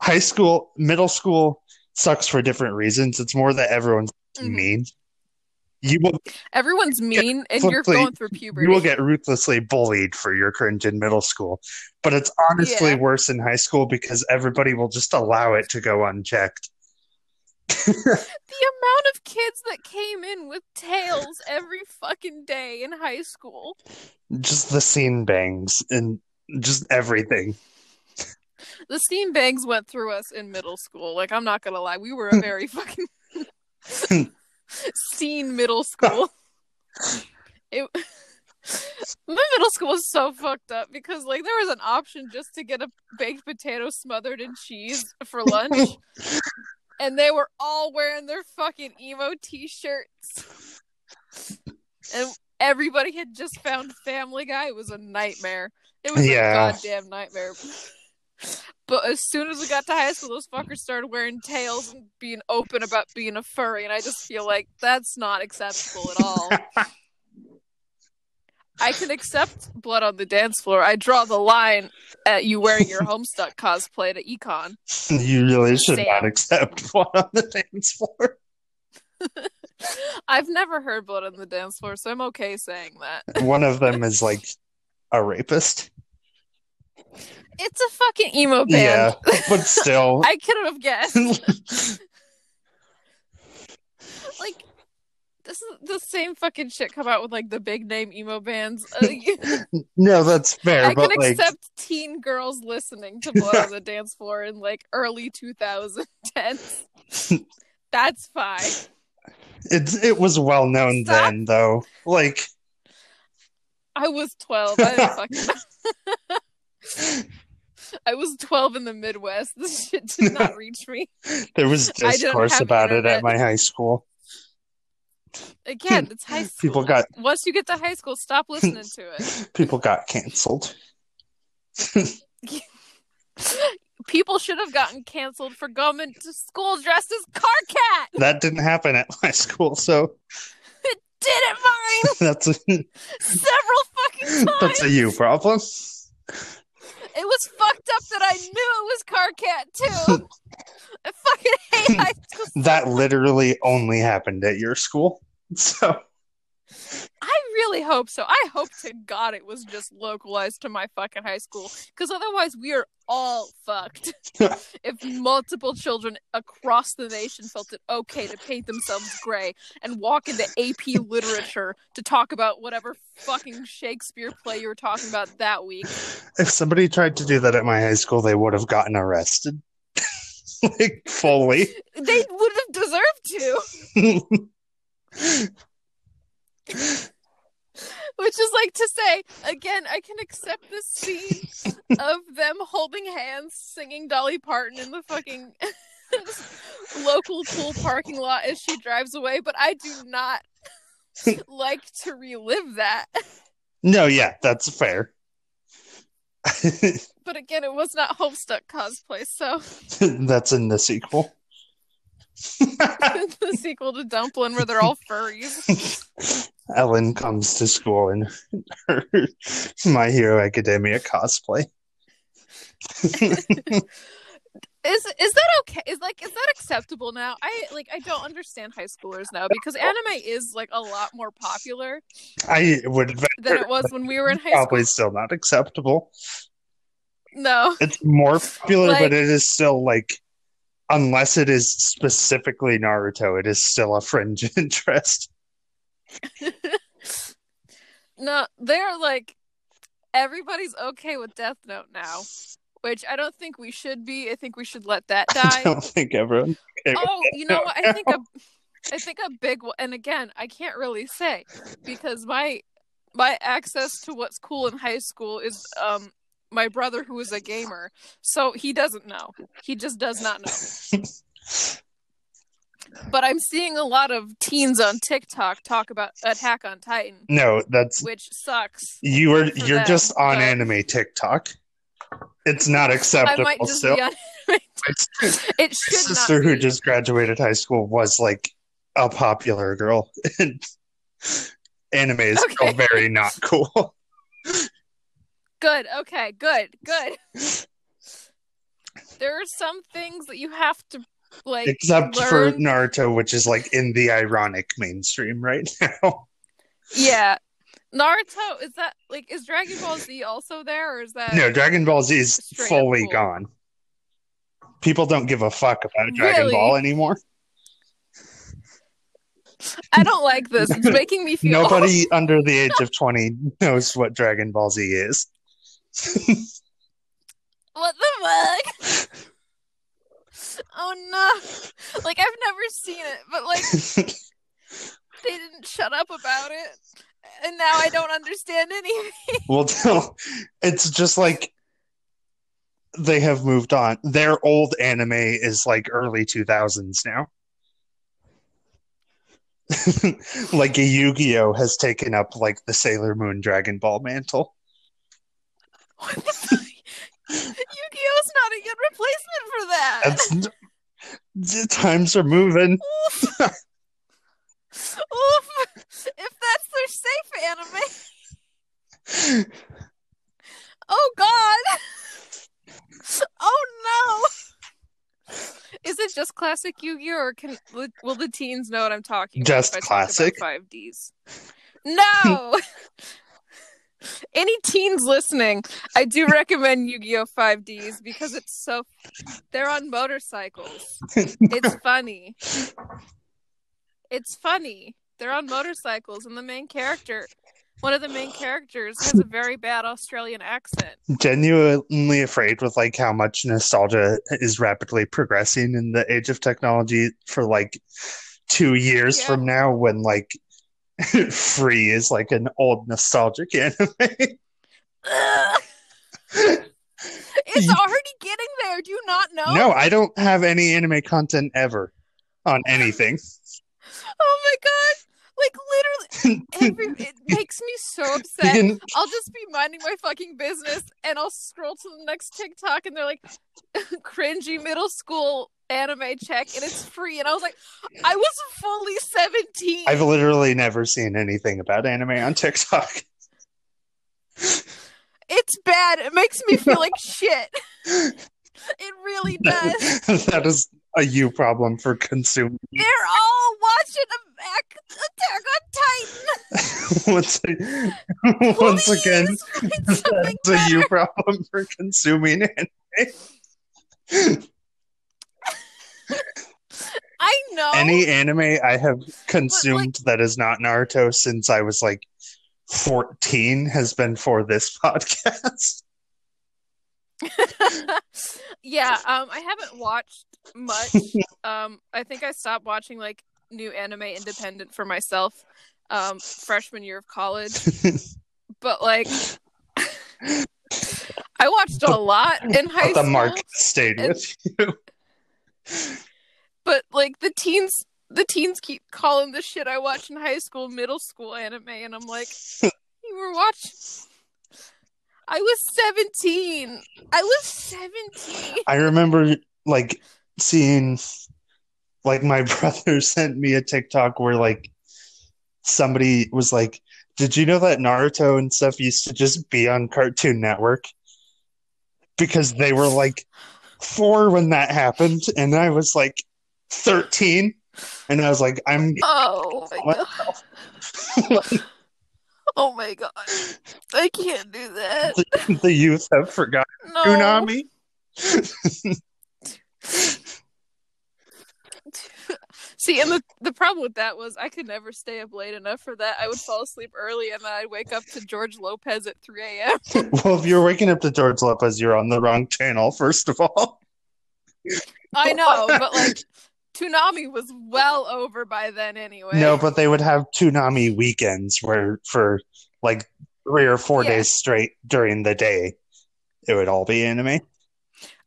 high school, middle school sucks for different reasons. It's more that everyone's Mhm. mean. You will Everyone's mean and you're going through puberty. you will get ruthlessly bullied for your cringe in middle school, but it's honestly Yeah. worse in high school because everybody will just allow it to go unchecked. [LAUGHS] the amount of kids that came in with tails every fucking day in high school. Just the scene bangs and just everything. The steam bangs went through us in middle school. Like I'm not gonna lie, we were a very [LAUGHS] fucking scene middle school. [LAUGHS] It my middle school was so fucked up because like there was an option just to get a baked potato smothered in cheese for lunch. And they were all wearing their fucking emo t-shirts. And everybody had just found Family Guy. It was a nightmare. It was Yeah. a goddamn nightmare. But as soon as we got to high school, those fuckers started wearing tails and being open about being a furry, and I just feel like that's not acceptable at all. [LAUGHS] I can accept blood on the dance floor. I draw the line at you wearing your Homestuck [LAUGHS] cosplay to Econ. [LAUGHS] You really should Sam. not accept [LAUGHS] one on the dance floor. I've never heard blood on the dance floor, so I'm okay saying that. One of them is like a rapist. It's a fucking emo band. Yeah, but still. I couldn't have guessed. Like, this is the same fucking shit come out with like the big name emo bands. [LAUGHS] [LAUGHS] No, that's fair, I but can like accept teen girls listening to Blood on the [LAUGHS] Dance Floor in like early 2010s. That's fine. it it was well known Stop. then though. Like I was 12. I fucking I was 12 in the Midwest. This shit did not reach me. there was discourse about it at my high school. Again, it's high school. People got Once you get to high school, stop listening to it. [LAUGHS] people got canceled. [LAUGHS] People should have gotten canceled for going to school dressed as Car Cat. That didn't happen at my school, so [LAUGHS] it Did it mine that's a several fucking times. that's a you problem. It was fucked up that I knew it was Karkat too. I fucking hate high school. That literally only happened at your school. [LAUGHS] So I really hope so. I hope to God it was just localized to my fucking high school, because otherwise we are all fucked. [LAUGHS] if multiple children across the nation felt it okay to paint themselves gray and walk into AP literature to talk about whatever fucking Shakespeare play you were talking about that week. if somebody tried to do that at my high school, they would have gotten arrested. [LAUGHS] like fully. They would have deserved to. Which is like to say, again, I can accept the scene of them holding hands singing Dolly Parton in the fucking [LAUGHS] local pool parking lot as she drives away, but I do not like to relive that. no, yeah, that's fair. [LAUGHS] But again, it was not Homestuck cosplay, so that's in the sequel. [LAUGHS] [LAUGHS] the sequel to Dumplin' where they're all furries. [LAUGHS] Ellen comes to school in her My Hero Academia cosplay. [LAUGHS] Is is that okay? Is like is that acceptable now? I like I don't understand high schoolers now because anime is like a lot more popular I would than it was when we were in high probably school. Probably still not acceptable. No. It's more popular, Like- but it is still like, unless it is specifically Naruto, it is still a fringe [LAUGHS] interest. [LAUGHS] No, they're like everybody's okay with Death Note now, which I don't think we should be. I think we should let that [LAUGHS] die. I don't think everyone. Oh, you know what? I think a, I think a big one. And again, I can't really say because my my access to what's cool in high school is um my brother who is a gamer, so he doesn't know. He just does not know. [LAUGHS] But I'm seeing a lot of teens on TikTok talk about Attack on Titan, No, that's which sucks. you are you're them, just on but- anime TikTok. It's not acceptable still. be on. [LAUGHS] My it should sister who just graduated high school was like a popular girl. [LAUGHS] And anime is still Okay. very not cool. Good. Okay. Good. Good. [LAUGHS] there are some things that you have to like. Except for learn. Naruto, which is like in the ironic mainstream right [LAUGHS] now. Yeah. Naruto is that like is Dragon Ball Z also there or is that No, Dragon Ball Z is fully gone. People don't give a fuck about Dragon Really? Ball anymore. I don't like this. It's [LAUGHS] making me feel Nobody under the age of 20 knows what Dragon Ball Z is. What the fuck? Oh no. Like I've never seen it, but like [LAUGHS] they didn't shut up about it. And now I don't understand anything. [LAUGHS] well, no, it's just like they have moved on. Their old anime is like early 2000s now. [LAUGHS] like a Yu-Gi-Oh has taken up like the Sailor Moon Dragon Ball mantle. Yu-Gi-Oh's not a good replacement for that. That's the times are moving. Oof. Oof. If that's their safe anime. Oh god. Oh no. Is it just classic Yu-Gi-Oh or can will the teens know what I'm talking about? Just I talk classic. 5Ds. No. [LAUGHS] Any teens listening, I do recommend Yu-Gi-Oh 5Ds because it's so they're on motorcycles. It's [LAUGHS] funny. It's funny. They're on motorcycles and the main character one of the main characters has a very bad Australian accent. Genuinely afraid with like how much nostalgia is rapidly progressing in the age of technology for like two years Yeah. from now when like [LAUGHS] free is like an old nostalgic anime. [LAUGHS] It's already getting there. Do you not know? No, I don't have any anime content ever on anything. [LAUGHS] Oh my god! Like literally, [LAUGHS] every, it makes me so [LAUGHS] upset. I'll just be minding my fucking business, and I'll scroll to the next TikTok, and they're like, [LAUGHS] "cringy middle school anime check," and it's free. And I was like, I was fully seventeen. I've literally never seen anything about anime on TikTok. It's bad. It makes me feel like shit. It really does. that is a you problem for consuming. They're all watching Attack on Titan. [LAUGHS] once, [LAUGHS] once again, [LAUGHS] that's a you problem for consuming anime. I know. Any anime I have consumed that is not Naruto since I was like 14 has been for this podcast. Yeah, um, I haven't watched much. [LAUGHS] um, I think I stopped watching like new anime independent for myself, um, freshman year of college. but like, [LAUGHS] I watched a lot in high the school. mark stayed and- with you. [LAUGHS] But like the teens, the teens keep calling the shit I watched in high school, middle school anime, and I'm like, you were watching. I was 17. I was 17. I remember like seeing like my [LAUGHS] brother sent me a TikTok where like somebody was like, "Did you know that Naruto and stuff used to just be on Cartoon Network?" Because they were like 4 when that happened and I was like 13 and I was like, "I'm Oh my [LAUGHS] god. [LAUGHS] Oh my god. I can't do that. the youth have forgotten No. Toonami." [LAUGHS] See, and the, the problem with that was I could never stay up late enough for that. I would fall asleep early and then I'd wake up to George Lopez at 3 a.m. [LAUGHS] Well, if you're waking up to George Lopez, you're on the wrong channel, first of all. I know, but like, Toonami was well over by then anyway. No, but they would have Toonami weekends where for like three or four Yeah. days straight during the day, it would all be anime.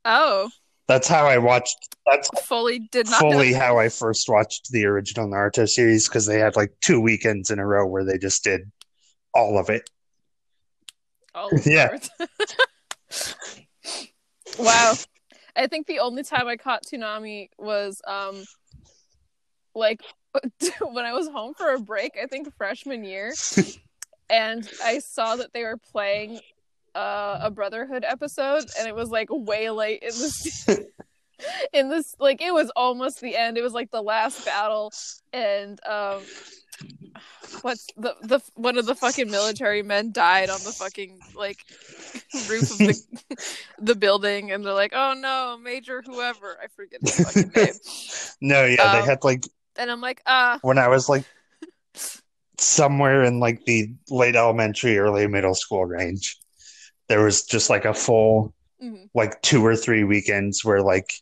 Oh, That's how I watched. That's fully did not fully that. how I first watched the original Naruto series because they had like two weekends in a row where they just did all of it. Oh, [LAUGHS] Yeah. [LAUGHS] Wow. I think the only time I caught Toonami was um like [LAUGHS] when I was home for a break, I think freshman year. [LAUGHS] and I saw that they were playing uh, a Brotherhood episode and it was like way late in this [LAUGHS] in this like it was almost the end. It was like the last battle and um what's the the one of the fucking military men died on the fucking like roof of the [LAUGHS] the building and they're like oh no major whoever i forget his fucking name [LAUGHS] No, yeah, they Um, had like and i'm like uh when I was like somewhere in like the late elementary, early middle school range, there was just like a full mhm. like two or three weekends where like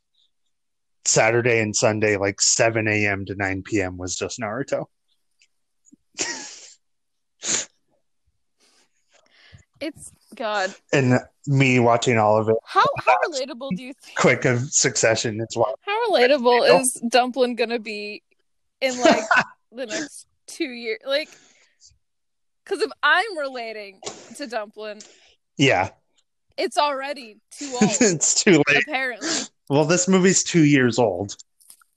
Saturday and Sunday, like 7 a.m. to 9 p.m. was just Naruto. It's god And me watching all of it how how relatable do you think quick of succession. It's wild. how relatable is Dumplin' gonna be in like the [LAUGHS] next two years like because if i'm relating to Dumplin' Yeah, it's already too [LAUGHS] old it's too late. apparently Well, this movie's two years old,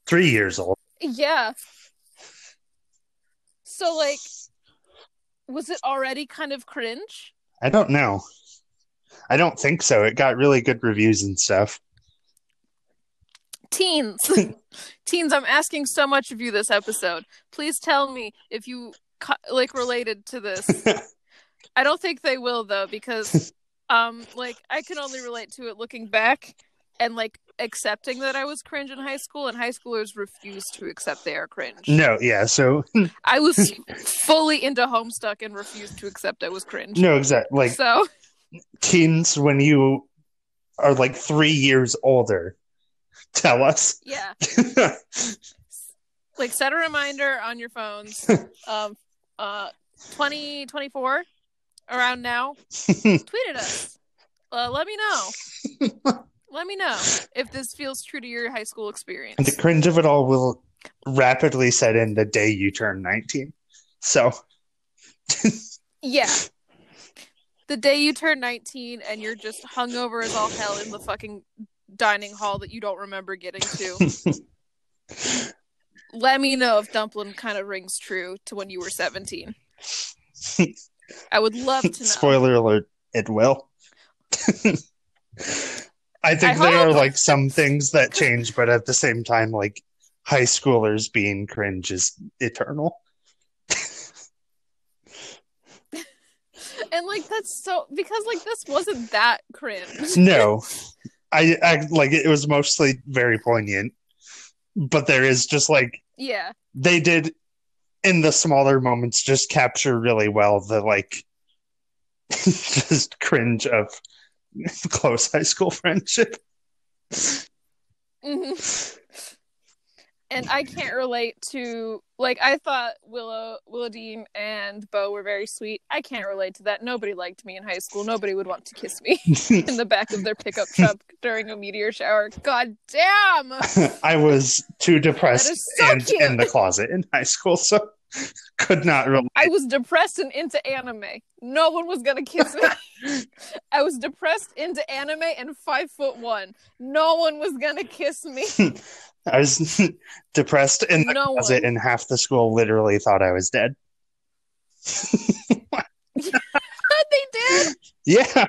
three years old. Yeah. So like was it already kind of cringe? I don't know. I don't think so. It got really good reviews and stuff. Teens. [LAUGHS] Teens, I'm asking so much of you this episode. Please tell me if you like related to this. [LAUGHS] I don't think they will though because um like I can only relate to it looking back and like accepting that I was cringe in high school and high schoolers refuse to accept they are cringe. no, yeah. So I was fully into Homestuck and refused to accept I was cringe. no, exactly. Like so teens, when you are like three years older, tell us. yeah. [LAUGHS] like set a reminder on your phones [LAUGHS] um uh 2024 around now [LAUGHS] tweeted us uh, let me know let me know if this feels true to your high school experience. And the cringe of it all will rapidly set in the day you turn 19. So, yeah the day you turn 19 and you're just hungover as all hell in the fucking dining hall that you don't remember getting to [LAUGHS] let me know if Dumplin' kind of rings true to when you were 17 [LAUGHS] i would love to know spoiler alert, it will. [LAUGHS] I think I there are like some things that change, but at the same time, like high schoolers being cringe is eternal. And like that's so because like this wasn't that cringe. No, [LAUGHS] I, I like it was mostly very poignant, but there is just like Yeah. they did in the smaller moments just capture really well the like [LAUGHS] just cringe of close high school friendship. hmm And I can't relate to like I thought Willow Willowdean and Bo were very sweet. I can't relate to that. Nobody liked me in high school. Nobody would want to kiss me [LAUGHS] in the back of their pickup truck [LAUGHS] during a meteor shower. God damn. [LAUGHS] I was too depressed so and cute. in the closet in high school, so [LAUGHS] could not relate. I was depressed and into anime. No one was gonna kiss me. [LAUGHS] I was depressed into anime and five foot one. No one was gonna kiss me. [LAUGHS] I was depressed in the No closet, one. and half the school literally thought I was dead. they did. Yeah,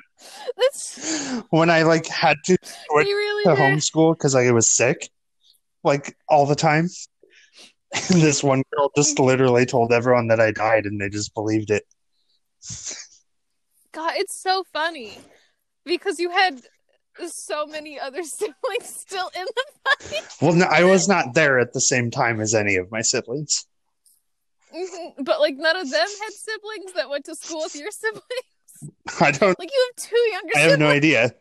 That's when I like had to really to homeschool because I was sick, like all the time. [LAUGHS] This one girl just [LAUGHS] literally told everyone that I died, and they just believed it. God, it's so funny because you had so many other [LAUGHS] siblings still in the fight. Well, no, I was not there at the same time as any of my siblings. Mhm. But like none of them had siblings that went to school with your siblings. I don't. Like you have two younger I have siblings, no idea.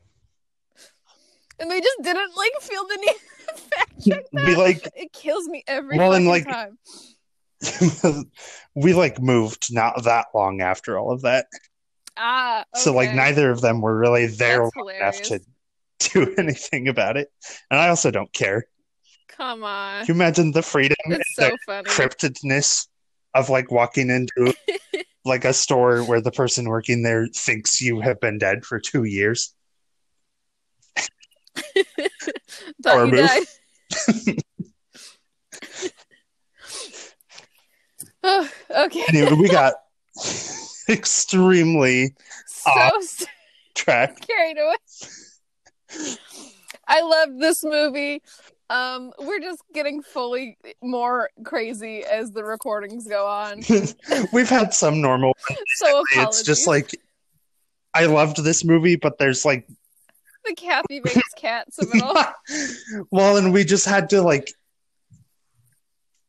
and they just didn't like feel the need fact check that. Be like, it kills me every Well, and, like- time. [LAUGHS] we like moved not that long after all of that. Ah, So like neither of them were really there enough to do [LAUGHS] anything about it. And I also don't care. Come on, Can you imagine the freedom and it's the so funny. cryptidness of like walking into [LAUGHS] like a store where the person working there thinks you have been dead for two years? [LAUGHS] Thought you died. [LAUGHS] oh, okay. Anyway, we [LAUGHS] got extremely so s- tracked. carried away. I love this movie. Um, we're just getting fully more crazy as the recordings go on. We've had some normal So apologies. it's just like I loved this movie, but there's like the Kathy [LAUGHS] Bates cats of it all. well, and we just had to like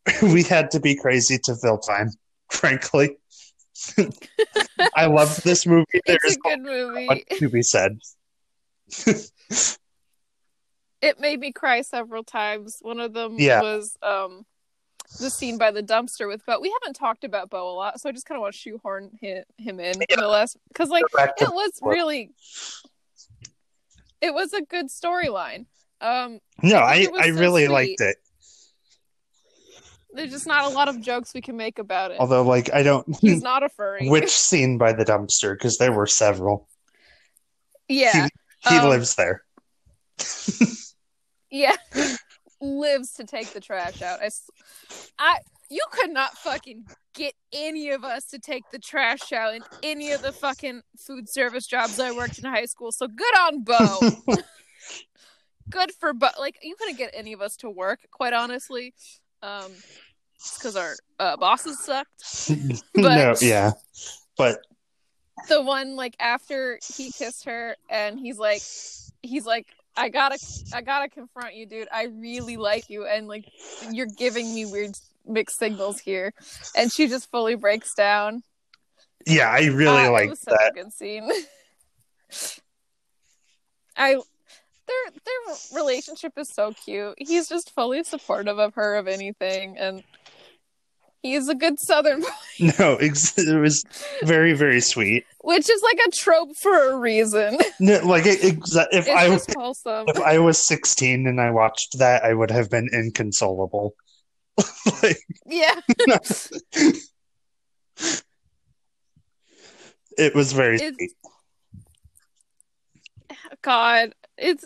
[LAUGHS] we had to be crazy to fill time, frankly. [LAUGHS] I love this movie. It's There's a good movie. to be said. It made me cry several times. One of them Yeah. was um the scene by the dumpster with Bo. We haven't talked about Bo a lot, so I just kind of want to shoehorn him, him in in the last because like to- it was really it was a good storyline. Um, no, I I, think it was I so really sweet. liked it. there's just not a lot of jokes we can make about it. Although, like, I don't He's [LAUGHS] not a furry. which scene by the dumpster because there were several. yeah, He Um, lives there. [LAUGHS] yeah, [LAUGHS] lives to take the trash out. I, I- you could not fucking get any of us to take the trash out in any of the fucking food service jobs I worked in high school. So good on Bo. [LAUGHS] good for Bo. Like you couldn't get any of us to work, quite honestly. Um, because our uh, bosses sucked. [LAUGHS] no, But- yeah, but the one like after he kissed her and he's like he's like i gotta i gotta confront you dude i really like you and like you're giving me weird mixed signals here. And she just fully breaks down. Yeah, I really ah, it liked such that. a good scene. [LAUGHS] I their their relationship is so cute. He's just fully supportive of her of anything and he's a good southern boy. [LAUGHS] No, it was very, very sweet. which is like a trope for a reason. [LAUGHS] No, like it, exa- if it's I if I was 16 and I watched that, I would have been inconsolable. [LAUGHS] like, yeah [LAUGHS] it was very It's- sweet. God, it's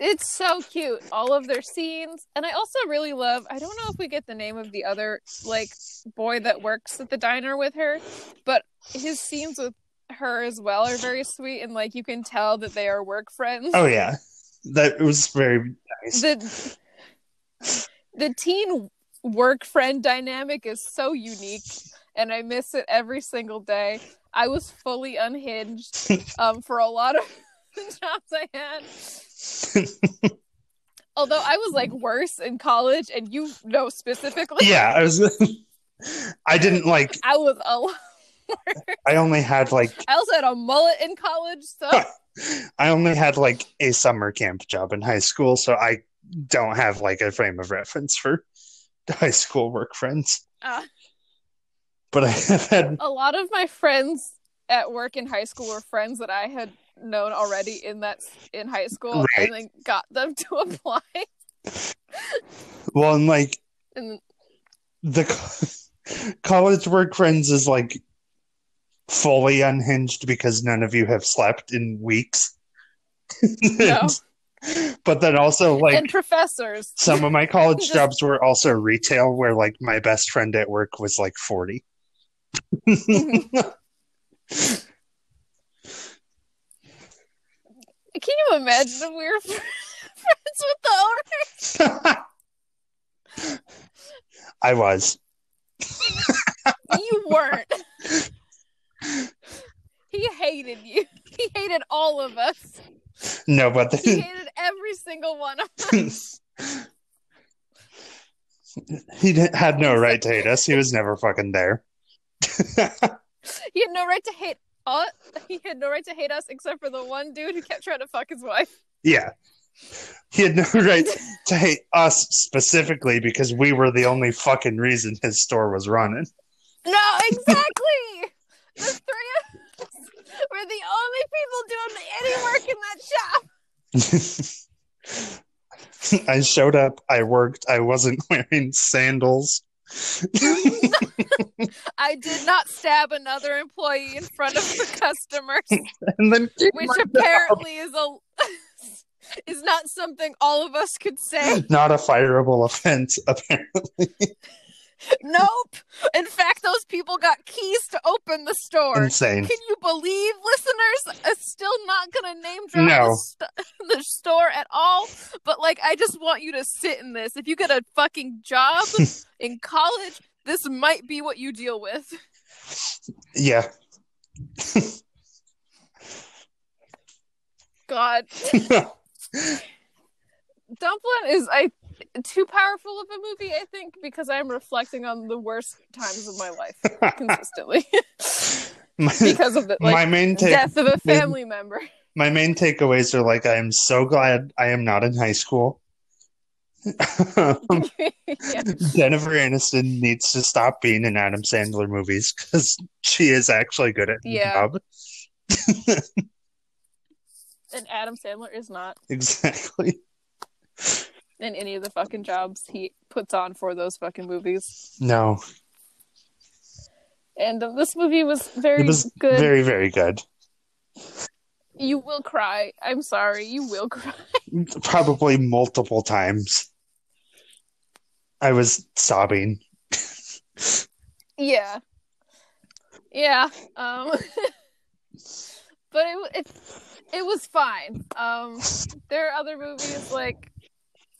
it's so cute. All of their scenes, and I also really love. I don't know if we get the name of the other like boy that works at the diner with her, but his scenes with her as well are very sweet, and like you can tell that they are work friends. Oh yeah, that was very nice. The the teen work friend dynamic is so unique, and I miss it every single day. I was fully unhinged [LAUGHS] um, for a lot of [LAUGHS] jobs I had. [LAUGHS] Although I was like worse in college, and you know specifically. yeah, I was. I didn't like. I was a lot. I only had like. I also had a mullet in college, so I only had like a summer camp job in high school, so I don't have like a frame of reference for [LAUGHS] high school work friends. uh, But I have had a lot of my friends at work in high school were friends that I had known already in that in high school, Right. and then got them [LAUGHS] to apply. well, and like And the co- college work friends is like fully unhinged because none of you have slept in weeks. [LAUGHS] No. But then also like and professors. some of my college Just- [LAUGHS] jobs were also retail where like my best friend at work was like 40 [LAUGHS] Can you imagine if we were [LAUGHS] friends with the owner? i was You weren't. he hated you. He hated all of us. No but He hated every single one of [LAUGHS] us. he had no right to hate us he was never fucking there [LAUGHS] He had no right to hate us. He had no right to hate us except for the one dude who kept trying to fuck his wife. yeah he had no [LAUGHS] right to hate us specifically because we were the only fucking reason his store was running No, exactly. the three of us were the only people doing any work in that shop. [LAUGHS] I showed up, I worked, I wasn't [LAUGHS] wearing sandals. [LAUGHS] I did not stab another employee in front of the customers, and then which apparently is a is not something all of us could say. not a fireable offense, apparently. Nope. In fact, those people got keys to open the store. Insane. Can you believe, listeners? I'm still not gonna name drop No. the, st- [LAUGHS] the store at all. But like, I just want you to sit in this. If you get a fucking job [LAUGHS] in college, this might be what you deal with. Yeah. God, [LAUGHS] Dumplin' is I too powerful of a movie. I think because I'm reflecting on the worst times of my life [LAUGHS] consistently my, because of the like my main take death of a family member. my main takeaways are like I am so glad I am not in high school. [LAUGHS] yeah. Jennifer Aniston needs to stop being in Adam Sandler movies because she is actually good at Yeah. job. [LAUGHS] And Adam Sandler is not Exactly. In any of the fucking jobs he puts on for those fucking movies. No, And uh, this movie was very it was good. very, very good. You will cry. I'm sorry. You will cry. [LAUGHS] Probably multiple times. I was sobbing. Yeah. Yeah. Um [LAUGHS] but it it it was fine. Um there are other movies like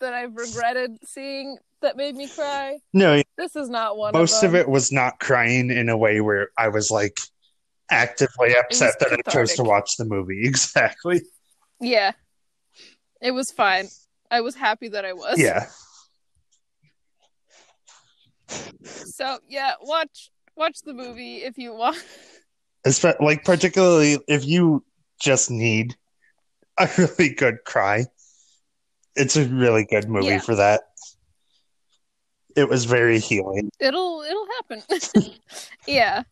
that I've regretted seeing that made me cry. No, This is not one most of of it was not crying in a way where I was like actively upset that I chose to watch the movie. [LAUGHS] Exactly. Yeah. It was fine. I was happy that I was. Yeah. So yeah, watch watch the movie if you want. Espe- like particularly if you just need a [LAUGHS] really good cry. It's a really good movie Yeah. for that. It was very healing. It'll it'll happen. [LAUGHS] yeah.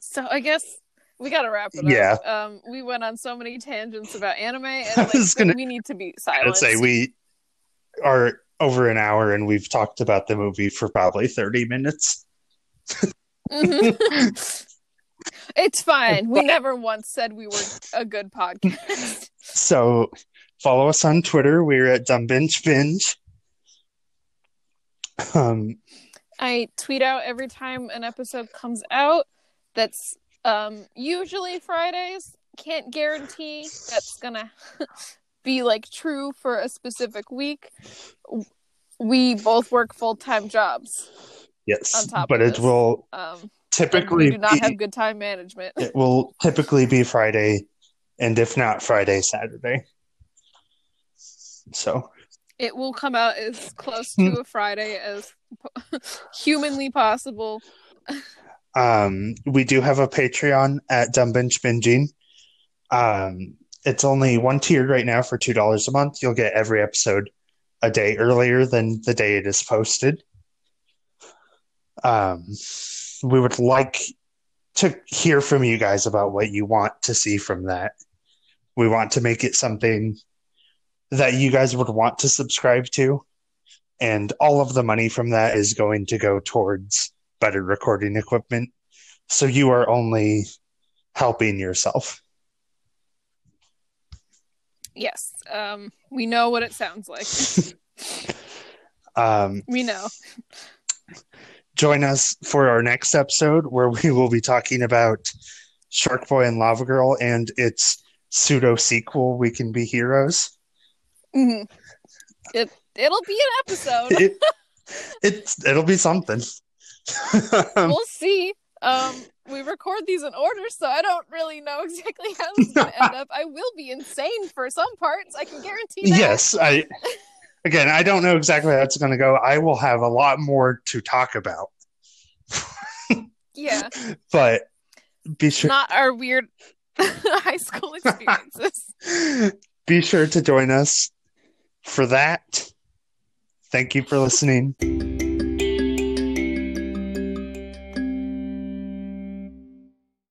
So I guess we gotta wrap it Yeah. up. Um, we went on so many tangents about anime, and [LAUGHS] like, gonna- we need to be I'd silent. say we are over an hour and we've talked about the movie for probably 30 minutes. Mhm. [LAUGHS] it's fine. We never once said we were a good podcast. [LAUGHS] So follow us on Twitter. We're at Dumb Binge Binge. Um, I tweet out every time an episode comes out. that's um usually Fridays. Can't guarantee that's gonna [LAUGHS] be like true for a specific week. We both work full time jobs. Yes, On top but it will Um, typically we do not be, have good time management. it will typically be Friday, and if not Friday, Saturday. So It will come out as close to a Friday as [LAUGHS] humanly possible. Um, we do have a Patreon at Dumb Bench Binging. Um, it's only one tiered right now for two dollars a month. You'll get every episode a day earlier than the day it is posted. Um, we would like to hear from you guys about what you want to see from that. We want to make it something that you guys would want to subscribe to, and all of the money from that is going to go towards better recording equipment. So you are only helping yourself. Yes. Um, we know what it sounds like. [LAUGHS] [LAUGHS] Um, we know. Join us for our next episode where we will be talking about Shark Boy and Lava Girl and its pseudo sequel, We Can Be Heroes. Mhm. It it'll be an episode. [LAUGHS] It, it's it'll be something. [LAUGHS] we'll see. Um, we record these in order, so I don't really know exactly how this is gonna end [LAUGHS] up. I will be insane for some parts. I can guarantee that. yes, I again I don't know exactly how it's going to go. I will have a lot more to talk about, Yeah. [LAUGHS] but be sure Not our weird [LAUGHS] high school [LAUGHS] experiences. be sure to join us for that. Thank you for listening.